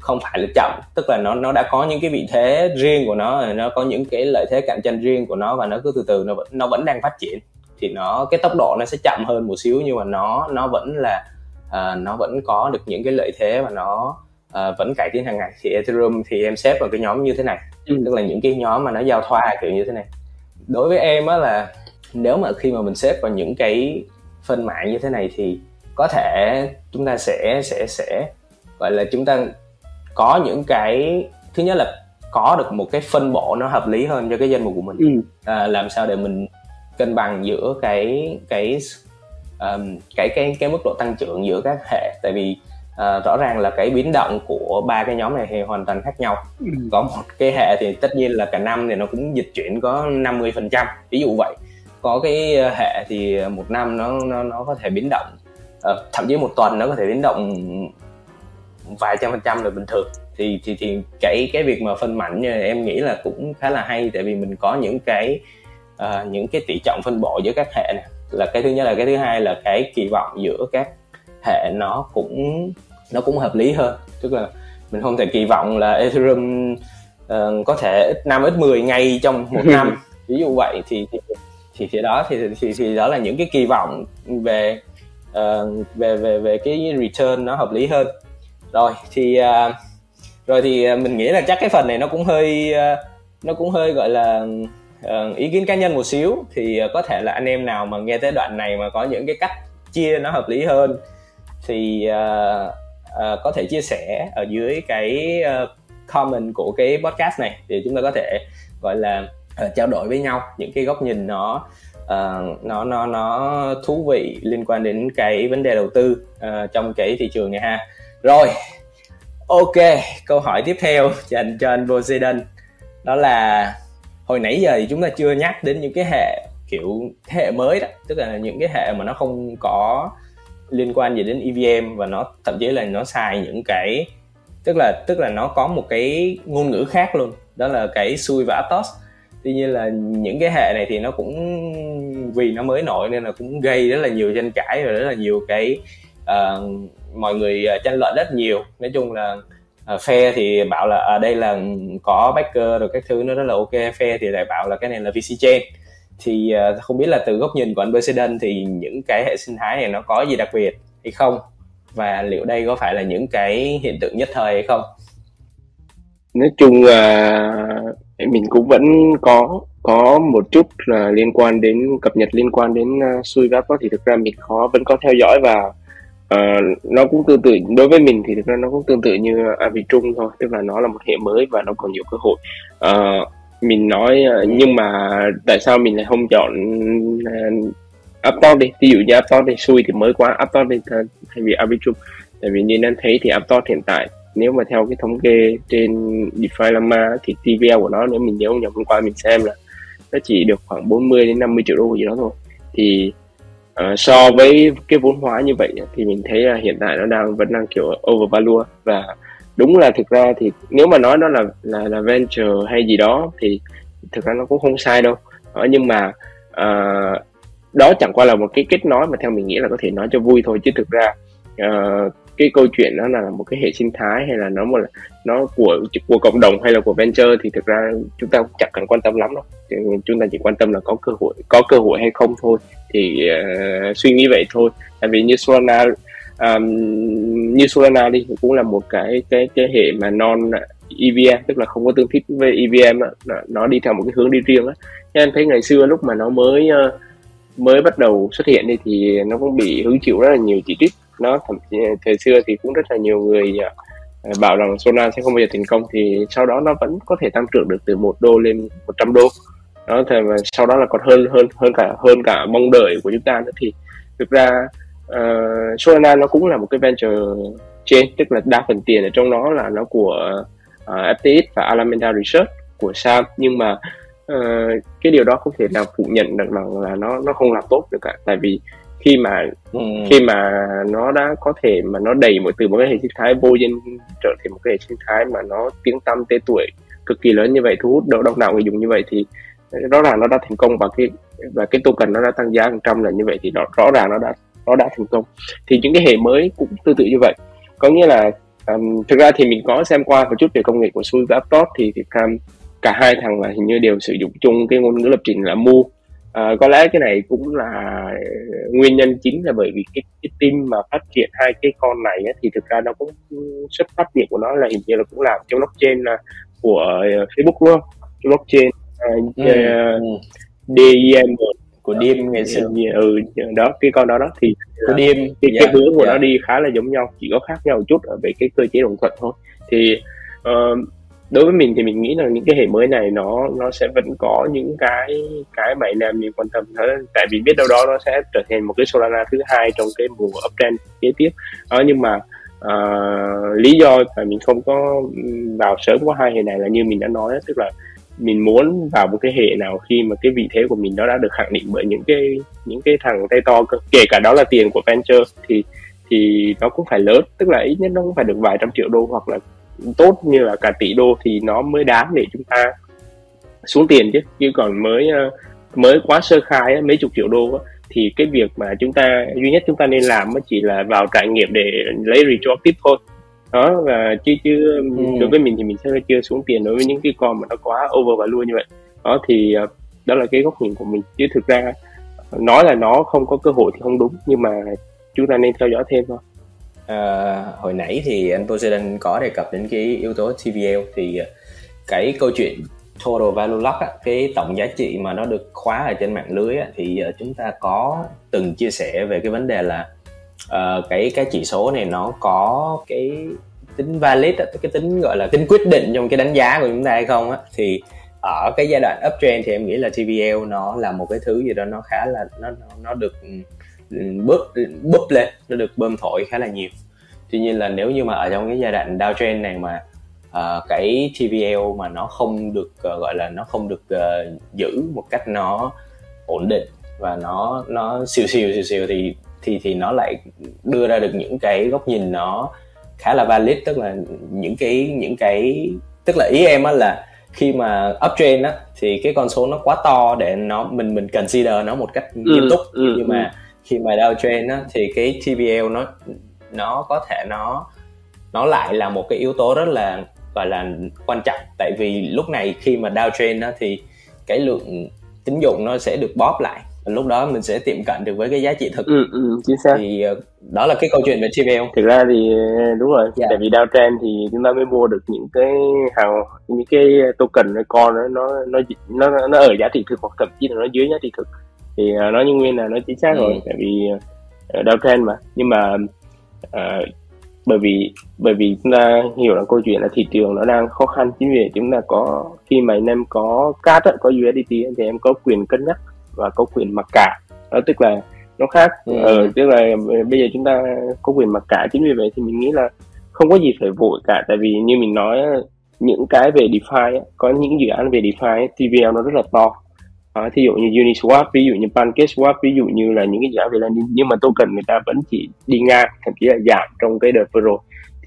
không phải là chậm tức là nó nó đã có những cái vị thế riêng của nó nó có những cái lợi thế cạnh tranh riêng của nó và nó cứ từ từ nó vẫn nó vẫn đang phát triển thì nó cái tốc độ nó sẽ chậm hơn một xíu nhưng mà nó nó vẫn là uh, nó vẫn có được những cái lợi thế và nó uh, vẫn cải tiến hàng ngày. Thì Ethereum thì em xếp vào cái nhóm như thế này. Ừ. tức là những cái nhóm mà nó giao thoa kiểu như thế này. Đối với em á là nếu mà khi mà mình xếp vào những cái phân mạng như thế này thì có thể chúng ta sẽ sẽ sẽ gọi là chúng ta có những cái thứ nhất là có được một cái phân bổ nó hợp lý hơn cho cái danh mục của mình. Ừ. à, làm sao để mình cân bằng giữa cái cái um, cái cái cái mức độ tăng trưởng giữa các hệ. Tại vì uh, rõ ràng là cái biến động của ba cái nhóm này thì hoàn toàn khác nhau. Ừ. có một cái hệ thì tất nhiên là cả năm thì nó cũng dịch chuyển có 50 phần trăm ví dụ vậy. Có cái hệ thì một năm nó nó nó có thể biến động uh, thậm chí một tuần nó có thể biến động vài trăm phần trăm là bình thường. Thì thì thì cái cái việc mà phân mảnh em nghĩ là cũng khá là hay tại vì mình có những cái uh, những cái tỷ trọng phân bổ giữa các hệ này là cái thứ nhất là cái thứ hai là cái kỳ vọng giữa các hệ nó cũng nó cũng hợp lý hơn. Tức là mình không thể kỳ vọng là Ethereum uh, có thể ít năm ít 10 ngày trong một năm. Ví dụ vậy thì, thì thì thì đó thì thì thì đó là những cái kỳ vọng về uh, về về về cái return nó hợp lý hơn. Rồi thì uh, rồi thì mình nghĩ là chắc cái phần này nó cũng hơi uh, nó cũng hơi gọi là uh, ý kiến cá nhân một xíu. Thì uh, có thể là anh em nào mà nghe tới đoạn này mà có những cái cách chia nó hợp lý hơn thì uh, uh, có thể chia sẻ ở dưới cái uh, comment của cái podcast này thì chúng ta có thể gọi là uh, trao đổi với nhau những cái góc nhìn nó uh, nó nó nó thú vị liên quan đến cái vấn đề đầu tư uh, trong cái thị trường này ha. Rồi ok câu hỏi tiếp theo dành cho anh Poseidon đó là hồi nãy giờ thì chúng ta chưa nhắc đến những cái hệ kiểu thế hệ mới đó tức là những cái hệ mà nó không có liên quan gì đến EVM và nó thậm chí là nó xài những cái tức là tức là nó có một cái ngôn ngữ khác luôn. Đó là cái Sui và Atos. Tuy nhiên là những cái hệ này thì nó cũng vì nó mới nổi nên là cũng gây rất là nhiều tranh cãi và rất là nhiều cái uh, mọi người ờ, tranh luận rất nhiều. Nói chung là uh, phe thì bảo là ở uh, đây là có backer rồi các thứ nó rất là ok. Phe thì lại bảo là cái này là VC chain thì uh, không biết là từ góc nhìn của anh President thì những cái hệ sinh thái này nó có gì đặc biệt hay không? Và liệu đây có phải là những cái hiện tượng nhất thời hay không? Nói chung là mình cũng vẫn có có một chút là liên quan đến cập nhật liên quan đến uh, Sui Gap thì thực ra mình khó vẫn có theo dõi và uh, nó cũng tương tự đối với mình thì thực ra nó cũng tương tự như Arbitrum thôi. Tức là nó là một hệ mới và nó còn nhiều cơ hội. Uh, mình nói ờ, nhưng mà tại sao mình lại không chọn uh, đi? Ví dụ như Aptos thì xui thì mới quá Aptos đi thay vì Arbitrum tại vì như anh thấy thì Aptos hiện tại nếu mà theo cái thống kê trên DeFi Lama thì TVL của nó nếu mình nhớ không nhầm hôm qua mình xem là nó chỉ được khoảng 40 đến 50 triệu đô gì đó thôi. Thì uh, so với cái vốn hóa như vậy thì mình thấy là hiện tại nó đang vẫn đang kiểu overvalue và đúng là thực ra thì nếu mà nói nó là là là venture hay gì đó thì thực ra nó cũng không sai đâu. Ờ, nhưng mà uh, đó chẳng qua là một cái kết nối mà theo mình nghĩ là có thể nói cho vui thôi. Chứ thực ra uh, cái câu chuyện đó là một cái hệ sinh thái hay là nó một nó của của cộng đồng hay là của venture thì thực ra chúng ta cũng chẳng cần quan tâm lắm đâu. Chúng ta chỉ quan tâm là có cơ hội có cơ hội hay không thôi. Thì uh, suy nghĩ vậy thôi. Tại vì như Solana um, như Solana đi cũng là một cái cái cái hệ mà non EVM tức là không có tương thích với EVM đó. nó đi theo một cái hướng đi riêng á. Em thấy ngày xưa lúc mà nó mới uh, mới bắt đầu xuất hiện đi thì nó cũng bị hứng chịu rất là nhiều chỉ trích. Nó thậm chí thời xưa thì cũng rất là nhiều người uh, bảo rằng Solana sẽ không bao giờ thành công thì sau đó nó vẫn có thể tăng trưởng được từ một đô lên 100 đô. Đó thì mà sau đó là còn hơn hơn hơn cả hơn cả mong đợi của chúng ta nữa. Thì thực ra uh, Solana nó cũng là một cái venture chain tức là đa phần tiền ở trong nó là nó của uh, FTX và Alameda Research của Sam nhưng mà uh, cái điều đó không thể nào phủ nhận được rằng là nó nó không làm tốt được cả tại vì khi mà ừ. khi mà nó đã có thể mà nó đầy một từ một cái hệ sinh thái vô danh trở thành một cái hệ sinh thái mà nó tiếng tăm tên tuổi cực kỳ lớn như vậy thu hút đông đảo người dùng như vậy thì rõ ràng nó đã thành công và cái và cái token nó đã tăng giá hàng trăm là như vậy thì nó rõ ràng nó đã nó đã thành công. Thì những cái hệ mới cũng tương tự như vậy. Có nghĩa là um, thực ra thì mình có xem qua một chút về công nghệ của Sui và Aptos thì, thì um, cả hai thằng là hình như đều sử dụng chung cái ngôn ngữ lập trình là Mu. À, có lẽ cái này cũng là nguyên nhân chính là bởi vì cái, cái team mà phát triển hai cái con này ấy, thì thực ra nó cũng xuất phát điểm của nó là hình như là cũng làm trong blockchain là của Facebook luôn blockchain uh, ừ, uh, DEM của Dim ngày xưa ừ đó cái con đó đó. Thì của cái, dạ, cái hướng của dạ. nó đi khá là giống nhau chỉ có khác nhau một chút ở về cái cơ chế đồng thuận thôi. Thì uh, đối với mình thì mình nghĩ là những cái hệ mới này nó nó sẽ vẫn có những cái cái mà anh em nên quan tâm thế tại vì biết đâu đó nó sẽ trở thành một cái Solana thứ hai trong cái mùa uptrend kế tiếp. Đó nhưng mà uh, lý do là mình không có vào sớm qua hai hệ này là như mình đã nói tức là mình muốn vào một cái hệ nào khi mà cái vị thế của mình nó đã được khẳng định bởi những cái những cái thằng tay to cơ. Kể cả đó là tiền của venture thì thì nó cũng phải lớn, tức là ít nhất nó cũng phải được vài trăm triệu đô hoặc là tốt như là cả tỷ đô thì nó mới đáng để chúng ta xuống tiền chứ. Chứ còn mới ờ, mới quá sơ khai mấy chục triệu đô thì cái việc mà chúng ta, duy nhất chúng ta nên làm chỉ là vào trải nghiệm để lấy retroactive thôi đó và chứ chứ ừ. đối với mình thì mình sẽ chưa xuống tiền đối với những cái con mà nó quá over và luôn như vậy. Đó thì ờ, đó là cái góc nhìn của mình. Chứ thực ra nói là nó không có cơ hội thì không đúng nhưng mà chúng ta nên theo dõi thêm thôi. À, hồi nãy thì anh Poseidon có đề cập đến cái yếu tố TVL thì ờ, cái câu chuyện total value lock á, cái tổng giá trị mà nó được khóa ở trên mạng lưới á, thì uh, chúng ta có từng chia sẻ về cái vấn đề là uh, cái cái chỉ số này nó có cái tính valid cái tính gọi là tính quyết định trong cái đánh giá của chúng ta hay không á. Thì ở cái giai đoạn uptrend thì em nghĩ là TVL nó là một cái thứ gì đó nó khá là nó nó nó được ừ, ừ, búp lên nó được bơm thổi khá là nhiều. Tuy nhiên là nếu như mà ở trong cái giai đoạn downtrend này mà uh, cái TVL mà nó không được uh, gọi là nó không được uh, giữ một cách nó ổn định và nó nó siêu siêu siêu siêu thì thì thì nó lại đưa ra được những cái góc nhìn nó khá là valid tức là những cái những cái tức là ý em á là khi mà uptrend á thì cái con số nó quá to để nó mình mình consider nó một cách ừ, nghiêm túc. ừ, nhưng mà ừ. khi mà downtrend á thì cái TVL nó nó có thể nó nó lại là một cái yếu tố rất là gọi là quan trọng. Tại vì lúc này khi mà downtrend á thì cái lượng tín dụng nó sẽ được bóp lại lúc đó mình sẽ tiệm cận được với cái giá trị thực. Ừ, ừ, chính xác. Thì uh, đó là cái câu chuyện về TVL thực ra thì ờ, đúng rồi. Yeah. tại vì downtrend thì chúng ta mới mua được những cái hào những cái token con nó nó nó nó nó ở giá trị thực hoặc thậm chí là nó dưới giá trị thực. Thì uh, nói như nguyên là nó chính xác ừ. rồi tại vì uh, downtrend mà. Nhưng mà uh, bởi vì bởi vì chúng ta hiểu là câu chuyện là thị trường nó đang khó khăn. Chính vì chúng ta có khi mà anh em có cát có USDT thì em có quyền cân nhắc và có quyền mặc cả. Đó tức là nó khác. Ừ. ờ, tức là bây giờ chúng ta có quyền mặc cả. Chính vì vậy thì mình nghĩ là không có gì phải vội cả. Tại vì như mình nói những cái về DeFi có những dự án về DeFi TVL nó rất là to. À, thí dụ như Uniswap ví dụ như PancakeSwap ví dụ như là những cái dự án về lending. Nhưng mà token người ta vẫn chỉ đi ngang thậm chí là giảm trong cái đợt vừa rồi.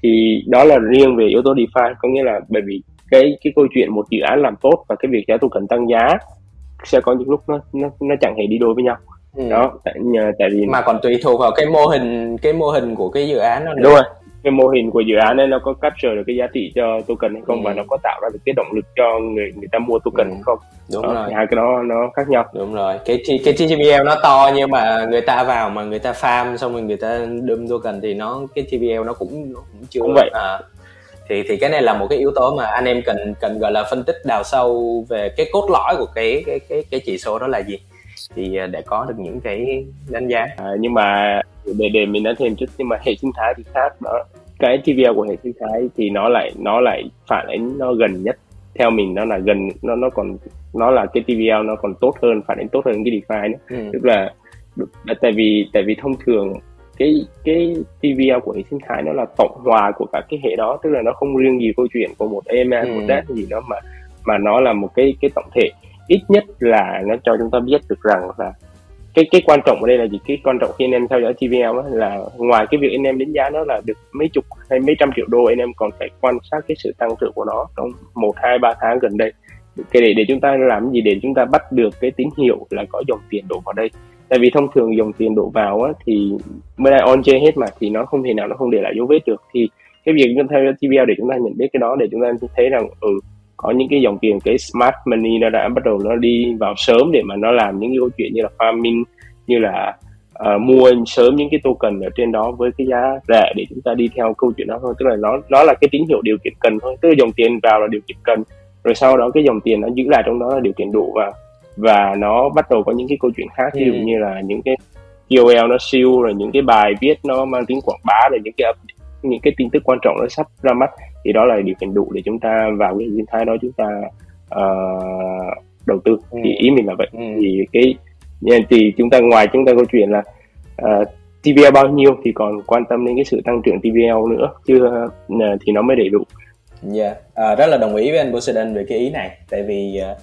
Thì đó là riêng về yếu tố DeFi. Có nghĩa là bởi vì cái cái câu chuyện một dự án làm tốt và cái việc giá token tăng giá sẽ có những lúc nó nó nó chẳng hề đi đôi với nhau ừ. đó tại tại vì mà còn tùy thuộc vào cái mô hình cái mô hình của cái dự án đó nữa. đúng rồi cái mô hình của dự án ấy nó có capture được cái giá trị cho token hay không ừ. và nó có tạo ra được cái động lực cho người người ta mua token ừ. hay không đúng đó, rồi hai cái đó nó khác nhau đúng rồi cái cái TVL nó to nhưng mà người ta vào mà người ta farm xong rồi người ta đâm token thì nó cái TVL nó cũng nó cũng chưa cũng vậy à, thì thì cái này là một cái yếu tố mà anh em cần cần gọi là phân tích đào sâu về cái cốt lõi của cái cái cái cái chỉ số đó là gì. Thì à, để có được những cái đánh giá. À, nhưng mà để để mình nói thêm chút nhưng mà hệ sinh thái thì khác đó. Cái TVL của hệ sinh thái thì nó lại nó lại phản ánh nó gần nhất. Theo mình nó là gần nó nó còn nó là cái TVL nó còn tốt hơn phản ánh tốt hơn cái DeFi nữa. Ừ. tức là tại vì tại vì thông thường cái cái TVL của hệ sinh thái nó là tổng hòa của các cái hệ đó tức là nó không riêng gì câu chuyện của một EMA ừ. một DEX gì đó mà mà nó là một cái cái tổng thể. Ít nhất là nó cho chúng ta biết được rằng là cái cái quan trọng ở đây là gì? Cái quan trọng khi anh em theo dõi TVL là ngoài cái việc anh em đánh giá nó là được mấy chục hay mấy trăm triệu đô anh em còn phải quan sát cái sự tăng trưởng của nó trong một hai ba tháng gần đây. Cái để để chúng ta làm gì? Để chúng ta bắt được cái tín hiệu là có dòng tiền đổ vào đây tại vì thông thường dòng tiền đổ vào á, thì mới đây on chơi hết mà thì nó không thể nào nó không để lại dấu vết được. Thì cái việc chúng ta theo TVL để chúng ta nhận biết cái đó để chúng ta thấy rằng ừ có những cái dòng tiền cái smart money nó đã bắt đầu nó đi vào sớm để mà nó làm những cái câu chuyện như là farming như là uh, mua sớm những cái token ở trên đó với cái giá rẻ để chúng ta đi theo câu chuyện đó thôi. Tức là nó nó là cái tín hiệu điều kiện cần thôi. Tức là dòng tiền vào là điều kiện cần rồi sau đó cái dòng tiền nó giữ lại trong đó là điều kiện đủ và và nó bắt đầu có những cái câu chuyện khác ví dụ ừ. như là những cái KOL nó siêu rồi những cái bài viết nó mang tính quảng bá rồi những cái những cái tin tức quan trọng nó sắp ra mắt thì đó là điều kiện đủ để chúng ta vào cái sinh thái đó chúng ta uh, đầu tư ừ. thì ý mình là vậy ừ. thì cái thì chúng ta ngoài chúng ta câu chuyện là uh, ờ, TVL bao nhiêu thì còn quan tâm đến cái sự tăng trưởng TVL nữa chứ uh, thì nó mới đầy đủ. Dạ, yeah. à, rất là đồng ý với anh Poseidon về cái ý này tại vì uh,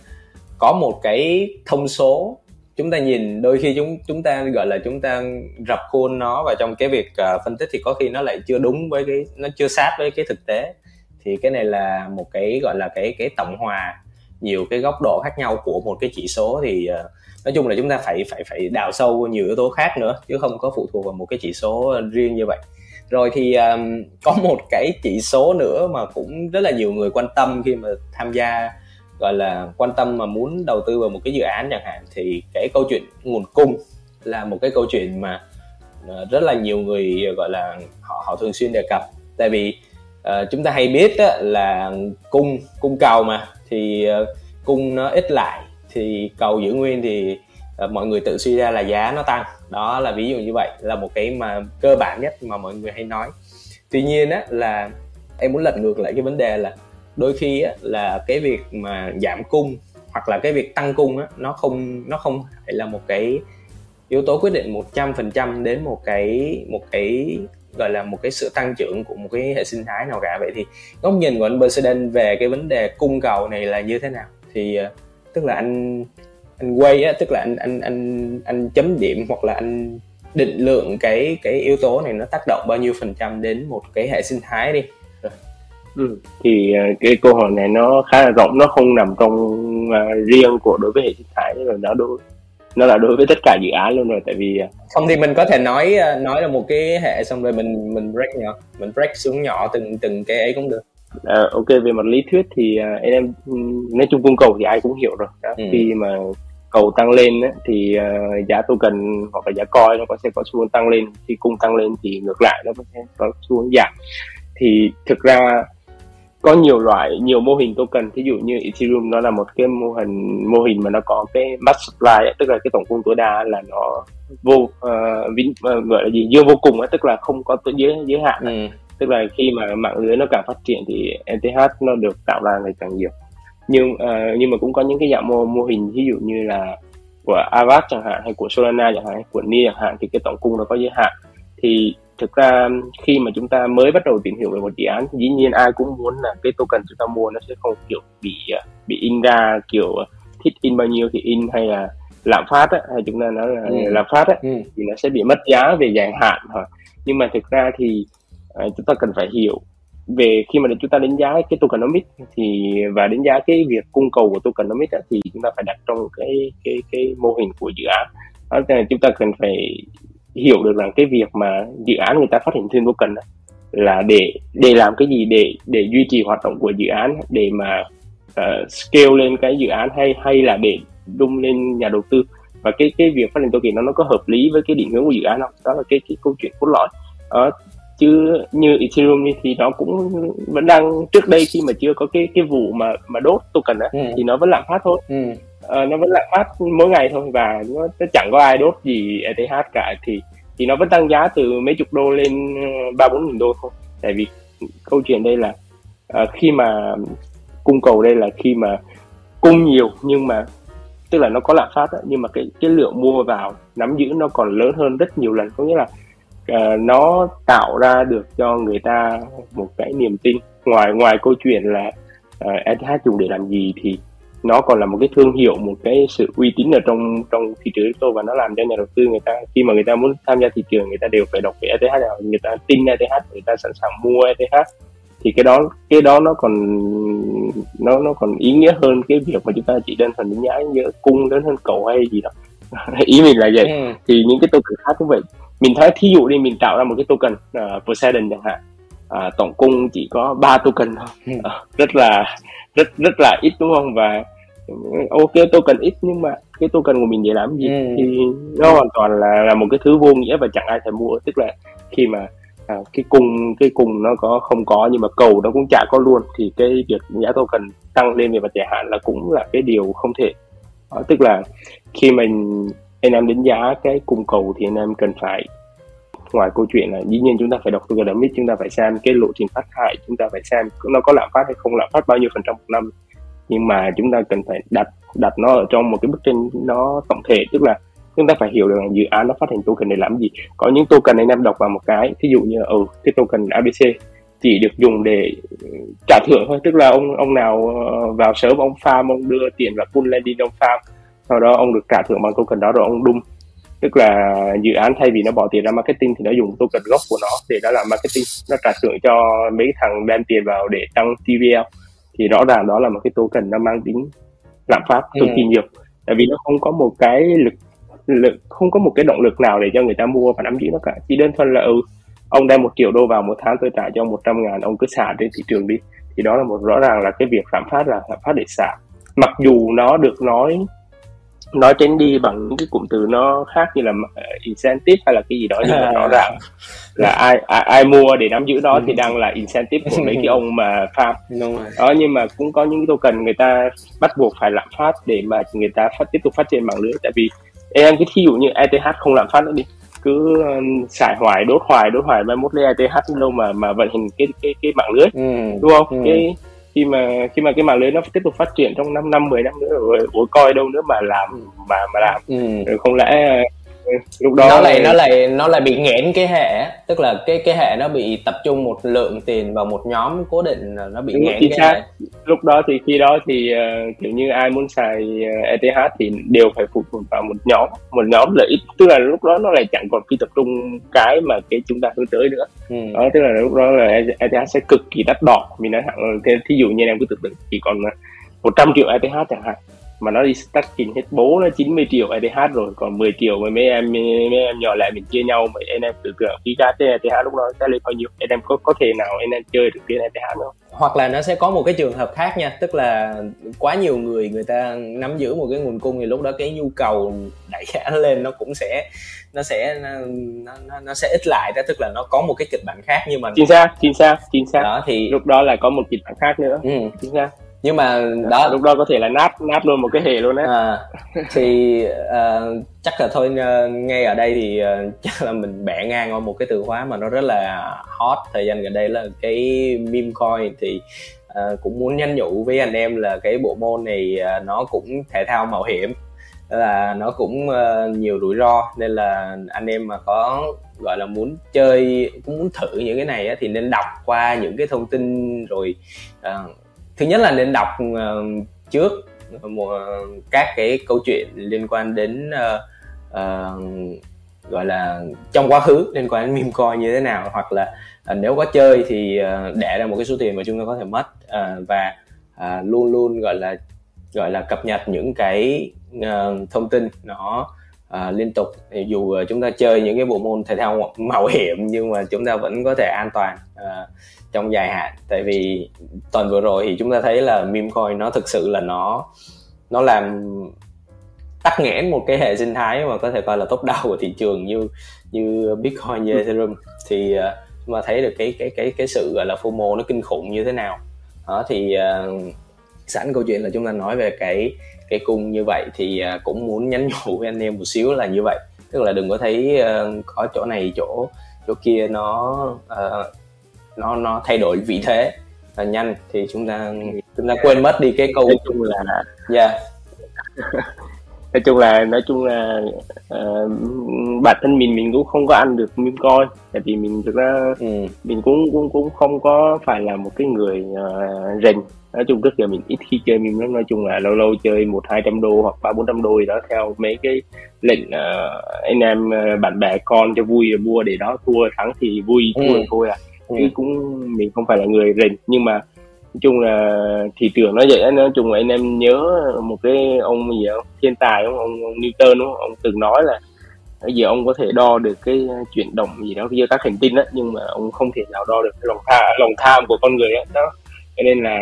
có một cái thông số. Chúng ta nhìn đôi khi chúng chúng ta gọi là chúng ta rập khuôn nó và trong cái việc uh, phân tích thì có khi nó lại chưa đúng với cái nó chưa sát với cái thực tế. Thì cái này là một cái gọi là cái cái tổng hòa nhiều cái góc độ khác nhau của một cái chỉ số thì uh, nói chung là chúng ta phải phải phải đào sâu nhiều yếu tố khác nữa chứ không có phụ thuộc vào một cái chỉ số riêng như vậy. Rồi thì um, có một cái chỉ số nữa mà cũng rất là nhiều người quan tâm khi mà tham gia gọi là quan tâm mà muốn đầu tư vào một cái dự án chẳng hạn thì cái câu chuyện nguồn cung là một cái câu chuyện mà ờ, rất là nhiều người gọi là họ họ thường xuyên đề cập. Tại vì uh, chúng ta hay biết đó, là cung cung cầu mà thì uh, cung nó ít lại thì cầu giữ nguyên thì uh, mọi người tự suy ra là giá nó tăng. Đó là ví dụ như vậy là một cái mà cơ bản nhất mà mọi người hay nói. Tuy nhiên á là em muốn lật ngược lại cái vấn đề là đôi khi á, là cái việc mà giảm cung hoặc là cái việc tăng cung á, nó không nó không phải là một cái yếu tố quyết định 100% đến một cái một cái gọi là một cái sự tăng trưởng của một cái hệ sinh thái nào cả. Vậy thì góc nhìn của anh President về cái vấn đề cung cầu này là như thế nào? Thì ờ, tức là anh anh quay á tức là anh anh anh anh chấm điểm hoặc là anh định lượng cái cái yếu tố này nó tác động bao nhiêu phần trăm đến một cái hệ sinh thái đi? Ừ. thì uh, cái câu hỏi này nó khá là rộng nó không nằm trong uh, riêng của đối với hệ sinh thái rồi nó đối nó là đối với tất cả dự án luôn rồi tại vì uh, không thì mình có thể nói nói là một cái hệ xong rồi mình mình break nhỏ mình break xuống nhỏ từng từng cái ấy cũng được uh, ok về mặt lý thuyết thì uh, em nói chung cung cầu thì ai cũng hiểu rồi đó. Ừ. khi mà cầu tăng lên á, thì uh, giá token hoặc là giá coin nó có sẽ có xu hướng tăng lên khi cung tăng lên thì ngược lại nó có sẽ có xu hướng giảm thì thực ra có nhiều loại nhiều mô hình token. Ví dụ như Ethereum nó là một cái mô hình mô hình mà nó có cái max supply ấy, tức là cái tổng cung tối đa là nó vô uh, vĩnh uh, gọi là gì dương vô cùng ấy, tức là không có giới giới hạn ừ. tức là khi mà mạng lưới nó càng phát triển thì ETH nó được tạo ra ngày càng nhiều. Nhưng uh, nhưng mà cũng có những cái dạng mô mô hình ví dụ như là của Avax chẳng hạn hay của Solana chẳng hạn hay của NIA chẳng hạn thì cái tổng cung nó có giới hạn. Thì thực ra khi mà chúng ta mới bắt đầu tìm hiểu về một dự án dĩ nhiên ai cũng muốn là cái token chúng ta mua nó sẽ không kiểu bị bị in ra kiểu thích in bao nhiêu thì in hay là lạm phát á, hay chúng ta nói là ừ. lạm phát á, ừ. thì nó sẽ bị mất giá về dài hạn thôi nhưng mà thực ra thì uh, chúng ta cần phải hiểu về khi mà chúng ta đánh giá cái tokenomics thì và đánh giá cái việc cung cầu của tokenomics á, thì chúng ta phải đặt trong cái cái cái mô hình của dự án đó là chúng ta cần phải hiểu được rằng cái việc mà dự án người ta phát hiện thêm token là để để làm cái gì? Để để duy trì hoạt động của dự án để mà uh, scale lên cái dự án hay hay là để đung lên nhà đầu tư. Và cái cái việc phát triển token nó nó có hợp lý với cái định hướng của dự án không? Đó là cái cái câu chuyện cốt lõi. Đó, chứ như Ethereum thì nó cũng vẫn đang trước đây khi mà chưa có cái cái vụ mà mà đốt token á ừ. thì nó vẫn lạm phát thôi. Ừ uh, nó vẫn lạm phát mỗi ngày thôi và nó, nó chẳng có ai đốt gì ETH cả. Thì thì nó vẫn tăng giá từ mấy chục đô lên ờ, ba bốn nghìn đô thôi. Tại vì câu chuyện đây là uh, khi mà cung cầu đây là khi mà cung nhiều nhưng mà tức là nó có lạm phát đó, nhưng mà cái cái lượng mua vào nắm giữ nó còn lớn hơn rất nhiều lần. Có nghĩa là uh, nó tạo ra được cho người ta một cái niềm tin. Ngoài ngoài câu chuyện là uh, ETH dùng để làm gì thì nó còn là một cái thương hiệu một cái sự uy tín ở trong trong thị trường crypto và nó làm cho nhà đầu tư người ta khi mà người ta muốn tham gia thị trường người ta đều phải đọc về ETH nào người ta tin ETH người ta sẵn sàng mua ETH thì cái đó cái đó nó còn nó nó còn ý nghĩa hơn cái việc mà chúng ta chỉ đơn thuần đánh giá như cung lớn hơn cầu hay gì đó. Ý mình là vậy. Ừ. thì những cái token khác cũng vậy. Mình thấy thí dụ đi mình tạo ra một cái token uh, Poseidon chẳng hạn uh, tổng cung chỉ có ba token thôi. Uh, rất là rất rất là ít đúng không? Và ok token ít nhưng mà cái token của mình để làm gì? Ừ. thì nó hoàn toàn là là một cái thứ vô nghĩa và chẳng ai thèm mua. Tức là khi mà à, cái cung cái cung nó có không có nhưng mà cầu nó cũng chả có luôn thì cái việc giá token tăng lên về mặt dài hạn là cũng là cái điều không thể. Đó, tức là khi mình anh em đánh giá cái cung cầu thì anh em cần phải ngoài câu chuyện là dĩ nhiên chúng ta phải đọc tokenomics chúng ta phải xem cái lộ trình phát thải chúng ta phải xem nó có lạm phát hay không lạm phát bao nhiêu phần trăm một năm nhưng mà chúng ta cần phải đặt đặt nó ở trong một cái bức tranh nó tổng thể. Tức là chúng ta phải hiểu được rằng dự án nó phát hành token để làm gì. Có những token anh em đọc vào một cái ví dụ như ở ừ, cái token ABC chỉ được dùng để ừ, trả thưởng thôi. Tức là ông ông nào ờ, vào sớm ông farm ông đưa tiền vào pool lending ông farm. Sau đó ông được trả thưởng bằng token đó rồi ông đung tức là dự án thay vì nó bỏ tiền ra marketing thì nó dùng token gốc của nó để nó làm marketing. Nó trả thưởng cho mấy thằng đem tiền vào để tăng TVL thì rõ ràng đó là một cái token nó mang tính lạm phát cực kỳ ừ. nhiều. Tại vì nó không có một cái lực lực không có một cái động lực nào để cho người ta mua và nắm giữ nó cả. Chỉ đơn thuần là ừ ông đem một triệu đô vào một tháng tôi trả cho một trăm ngàn ông cứ xả trên thị trường đi. Thì đó là một rõ ràng là cái việc lạm phát là lạm phát để xả. Mặc dù nó được nói nói tránh đi bằng những cái cụm từ nó khác như là uh, incentive hay là cái gì đó nhưng mà rõ ràng là ai ai, ai mua để nắm giữ nó thì đang là incentive của mấy cái ông mà farm. Đúng rồi. Đó nhưng mà cũng có những cái token người ta bắt buộc phải lạm phát để mà người ta phát tiếp tục phát triển mạng lưới. Tại vì em cái thí dụ như ETH không lạm phát nữa đi. Cứ um, xài hoài đốt hoài đốt hoài mai mốt lấy ETH đâu mà mà vận hành cái cái cái mạng lưới. Ừ. đúng không? Ừ. cái khi mà khi mà cái mạng lưới nó tiếp tục phát triển trong 5 năm 10 năm nữa rồi ủa coi đâu nữa mà làm mà mà làm Ừ. rồi không lẽ lúc đó nó lại nó lại nó lại bị nghẽn cái hệ tức là cái cái hệ nó bị tập trung một lượng tiền vào một nhóm cố định nó bị Đúng, nghẽn cái xác. hệ. Lúc đó thì khi đó thì ờ, kiểu như ai muốn xài ờ, ETH thì đều phải phụ thuộc vào một nhóm một nhóm lợi ích. Tức là lúc đó nó lại chẳng còn phi tập trung cái mà cái chúng ta hướng tới nữa. Ừ. đó tức là lúc đó là ETH sẽ cực kỳ đắt đỏ. Mình nói thẳng thí dụ như em cứ tưởng tượng chỉ còn 100 triệu ETH chẳng hạn mà nó đi stacking hết bố nó 90 triệu ETH rồi còn 10 triệu mà mấy em mấy em nhỏ lại mình chia nhau mà anh em tưởng ký cá trên ETH lúc đó sẽ lên bao nhiêu anh em có có thể nào anh em chơi được trên ETH không? hoặc là nó sẽ có một cái trường hợp khác nha tức là quá nhiều người người ta nắm giữ một cái nguồn cung thì lúc đó cái nhu cầu đẩy giá lên nó cũng sẽ nó sẽ nó, nó, nó sẽ ít lại đó tức là nó có một cái kịch bản khác nhưng mà chính xác chính xác chính xác đó thì lúc đó là có một kịch bản khác nữa ừ. chính xác nhưng mà đó. lúc đó có thể là nát nát luôn một cái hệ luôn á à, thì à, chắc là thôi à, ngay ở đây thì à, chắc là mình bẻ ngang qua một cái từ khóa mà nó rất là hot thời gian gần đây là cái meme coin. Thì à, cũng muốn nhắn nhủ với anh em là cái bộ môn này à, nó cũng thể thao mạo hiểm là nó cũng à, nhiều rủi ro. Nên là anh em mà có gọi là muốn chơi cũng muốn thử những cái này á, thì nên đọc qua những cái thông tin rồi à, thứ nhất là nên đọc uh, trước một các cái câu chuyện liên quan đến uh, uh, gọi là trong quá khứ liên quan đến meme coin như thế nào hoặc là uh, nếu có chơi thì uh, để ra một cái số tiền mà chúng ta có thể mất uh, và uh, luôn luôn gọi là gọi là cập nhật những cái uh, thông tin nó à, liên tục. Thì dù à, chúng ta chơi những cái bộ môn thể thao mạo hiểm nhưng mà chúng ta vẫn có thể an toàn à, trong dài hạn. Tại vì tuần vừa rồi thì chúng ta thấy là meme coin nó thực sự là nó nó làm tắc nghẽn một cái hệ sinh thái mà có thể coi là top đầu của thị trường như như Bitcoin như Ethereum. Thì uh, mà thấy được cái cái cái cái sự gọi là FOMO nó kinh khủng như thế nào. Đó thì uh, sẵn câu chuyện là chúng ta nói về cái cái cung như vậy thì uh, cũng muốn nhắn nhủ với anh em một xíu là như vậy tức là đừng có thấy uh, có chỗ này chỗ chỗ kia nó uh, nó nó thay đổi vị thế là nhanh thì chúng ta chúng ta quên mất đi cái câu nói chung là yeah. nói chung là nói chung là uh, bản thân mình mình cũng không có ăn được meme coin tại vì mình thực ra ừ. mình cũng cũng cũng không có phải là một cái người uh, rành nói chung trước giờ mình ít khi chơi meme lắm nói chung là lâu lâu chơi một hai trăm đô hoặc ba bốn trăm đô gì đó theo mấy cái lệnh uh, anh em uh, bạn bè con cho vui mua để đó thua thắng thì vui thua Ừ. thôi à. Ừ. chứ cũng mình không phải là người rành nhưng mà nói chung là thị trường nó vậy nói chung là anh em nhớ một cái ông gì không thiên tài không? Ông, ông Newton đúng không? Ông từng nói là giờ ông có thể đo được cái chuyển động gì đó giữa các hành tinh á nhưng mà ông không thể nào đo được cái lòng tham lòng tham của con người đó cho nên là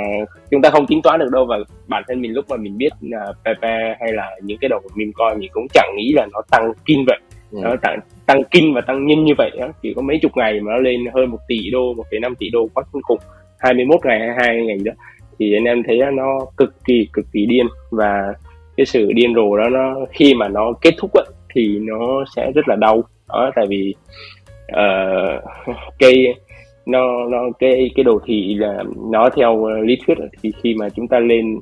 chúng ta không tính toán được đâu và bản thân mình lúc mà mình biết là Pepe hay là những cái đồng meme coin mình cũng chẳng nghĩ là nó tăng kinh vậy. Ừ. nó tăng tăng kinh và tăng nhanh như vậy á. Chỉ có mấy chục ngày mà nó lên hơn một tỷ đô một phẩy năm tỷ đô quá kinh khủng. 21 ngày 22 ngày đó thì anh em thấy nó cực kỳ cực kỳ điên. Và cái sự điên rồ đó nó khi mà nó kết thúc á, thì nó sẽ rất là đau. Đó tại vì uh, cái nó nó cái cái đồ thị là nó theo lý thuyết là thì khi mà chúng ta lên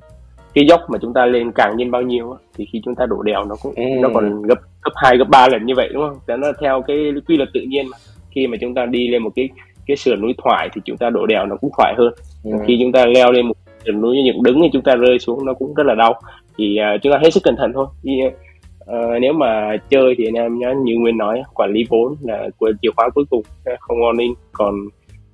cái dốc mà chúng ta lên càng nhanh bao nhiêu thì khi chúng ta đổ đèo nó cũng Ừ. nó còn gấp gấp hai gấp ba lần như vậy đúng không? Đó nó theo cái quy luật tự nhiên mà khi mà chúng ta đi lên một cái cái sườn núi thoải thì chúng ta đổ đèo nó cũng thoải hơn Ừ. khi chúng ta leo lên một sườn núi dựng đứng thì chúng ta rơi xuống nó cũng rất là đau thì uh, chúng ta hết sức cẩn thận thôi thì, uh, nếu mà chơi thì anh em nhớ như nguyên nói quản lý vốn là của chìa khóa cuối cùng không on in còn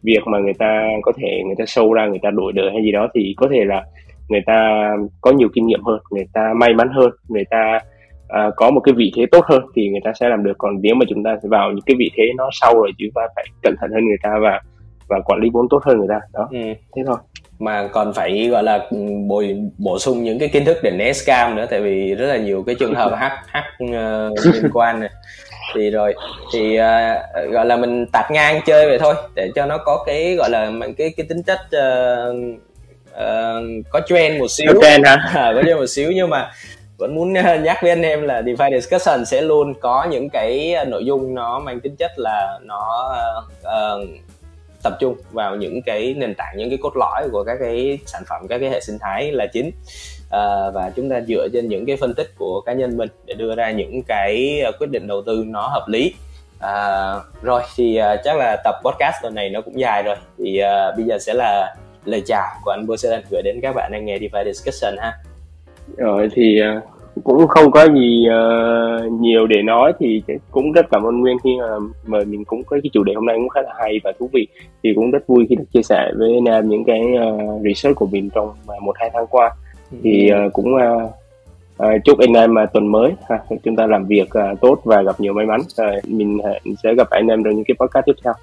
việc mà người ta có thể người ta sâu ra người ta đổi đời hay gì đó thì có thể là người ta có nhiều kinh nghiệm hơn người ta may mắn hơn người ta à, có một cái vị thế tốt hơn thì người ta sẽ làm được. Còn nếu mà chúng ta sẽ vào những cái vị thế nó sau rồi chúng ta phải cẩn thận hơn người ta và và quản lý vốn tốt hơn người ta. Đó. Ừ. thế thôi. Mà còn phải gọi là bổ bổ sung những cái kiến thức để né scam nữa tại vì rất là nhiều cái trường hợp hack hack uh, liên quan này thì rồi thì uh, gọi là mình tạt ngang chơi vậy thôi để cho nó có cái gọi là cái cái tính chất uh, uh, có trend một xíu. Có trend hả? À, có trend một xíu nhưng mà vẫn muốn nhắc với anh em là DeFi discussion sẽ luôn có những cái nội dung nó mang tính chất là nó uh, tập trung vào những cái nền tảng những cái cốt lõi của các cái sản phẩm các cái hệ sinh thái là chính à, và chúng ta dựa trên những cái phân tích của cá nhân mình để đưa ra những cái ờ, quyết định đầu tư nó hợp lý. À, rồi thì uh, chắc là tập podcast tuần này nó cũng dài rồi. Thì uh, bây giờ sẽ là lời chào của anh Poseidon gửi đến các bạn đang nghe DeFi Discussion ha. Rồi thì uh, cũng không có gì uh, nhiều để nói thì cũng rất cảm ơn Nguyên khi mà mời mình cũng có cái chủ đề hôm nay cũng khá là hay và thú vị. Thì cũng rất vui khi được chia sẻ với nam những cái uh, research của mình trong một hai tháng qua thì uh, cũng uh, uh, chúc anh em uh, tuần mới ha, chúng ta làm việc uh, tốt và gặp nhiều may mắn. Uh, mình uh, sẽ gặp anh em trong những cái podcast tiếp theo.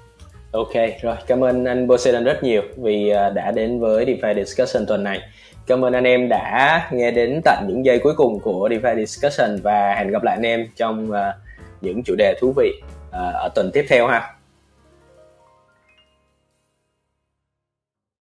Ok rồi. Cảm ơn anh Poseidon rất nhiều vì uh, đã đến với DeFi Discussion tuần này. Cảm ơn anh em đã nghe đến tận những giây cuối cùng của DeFi Discussion và hẹn gặp lại anh em trong uh, những chủ đề thú vị uh, ở tuần tiếp theo ha.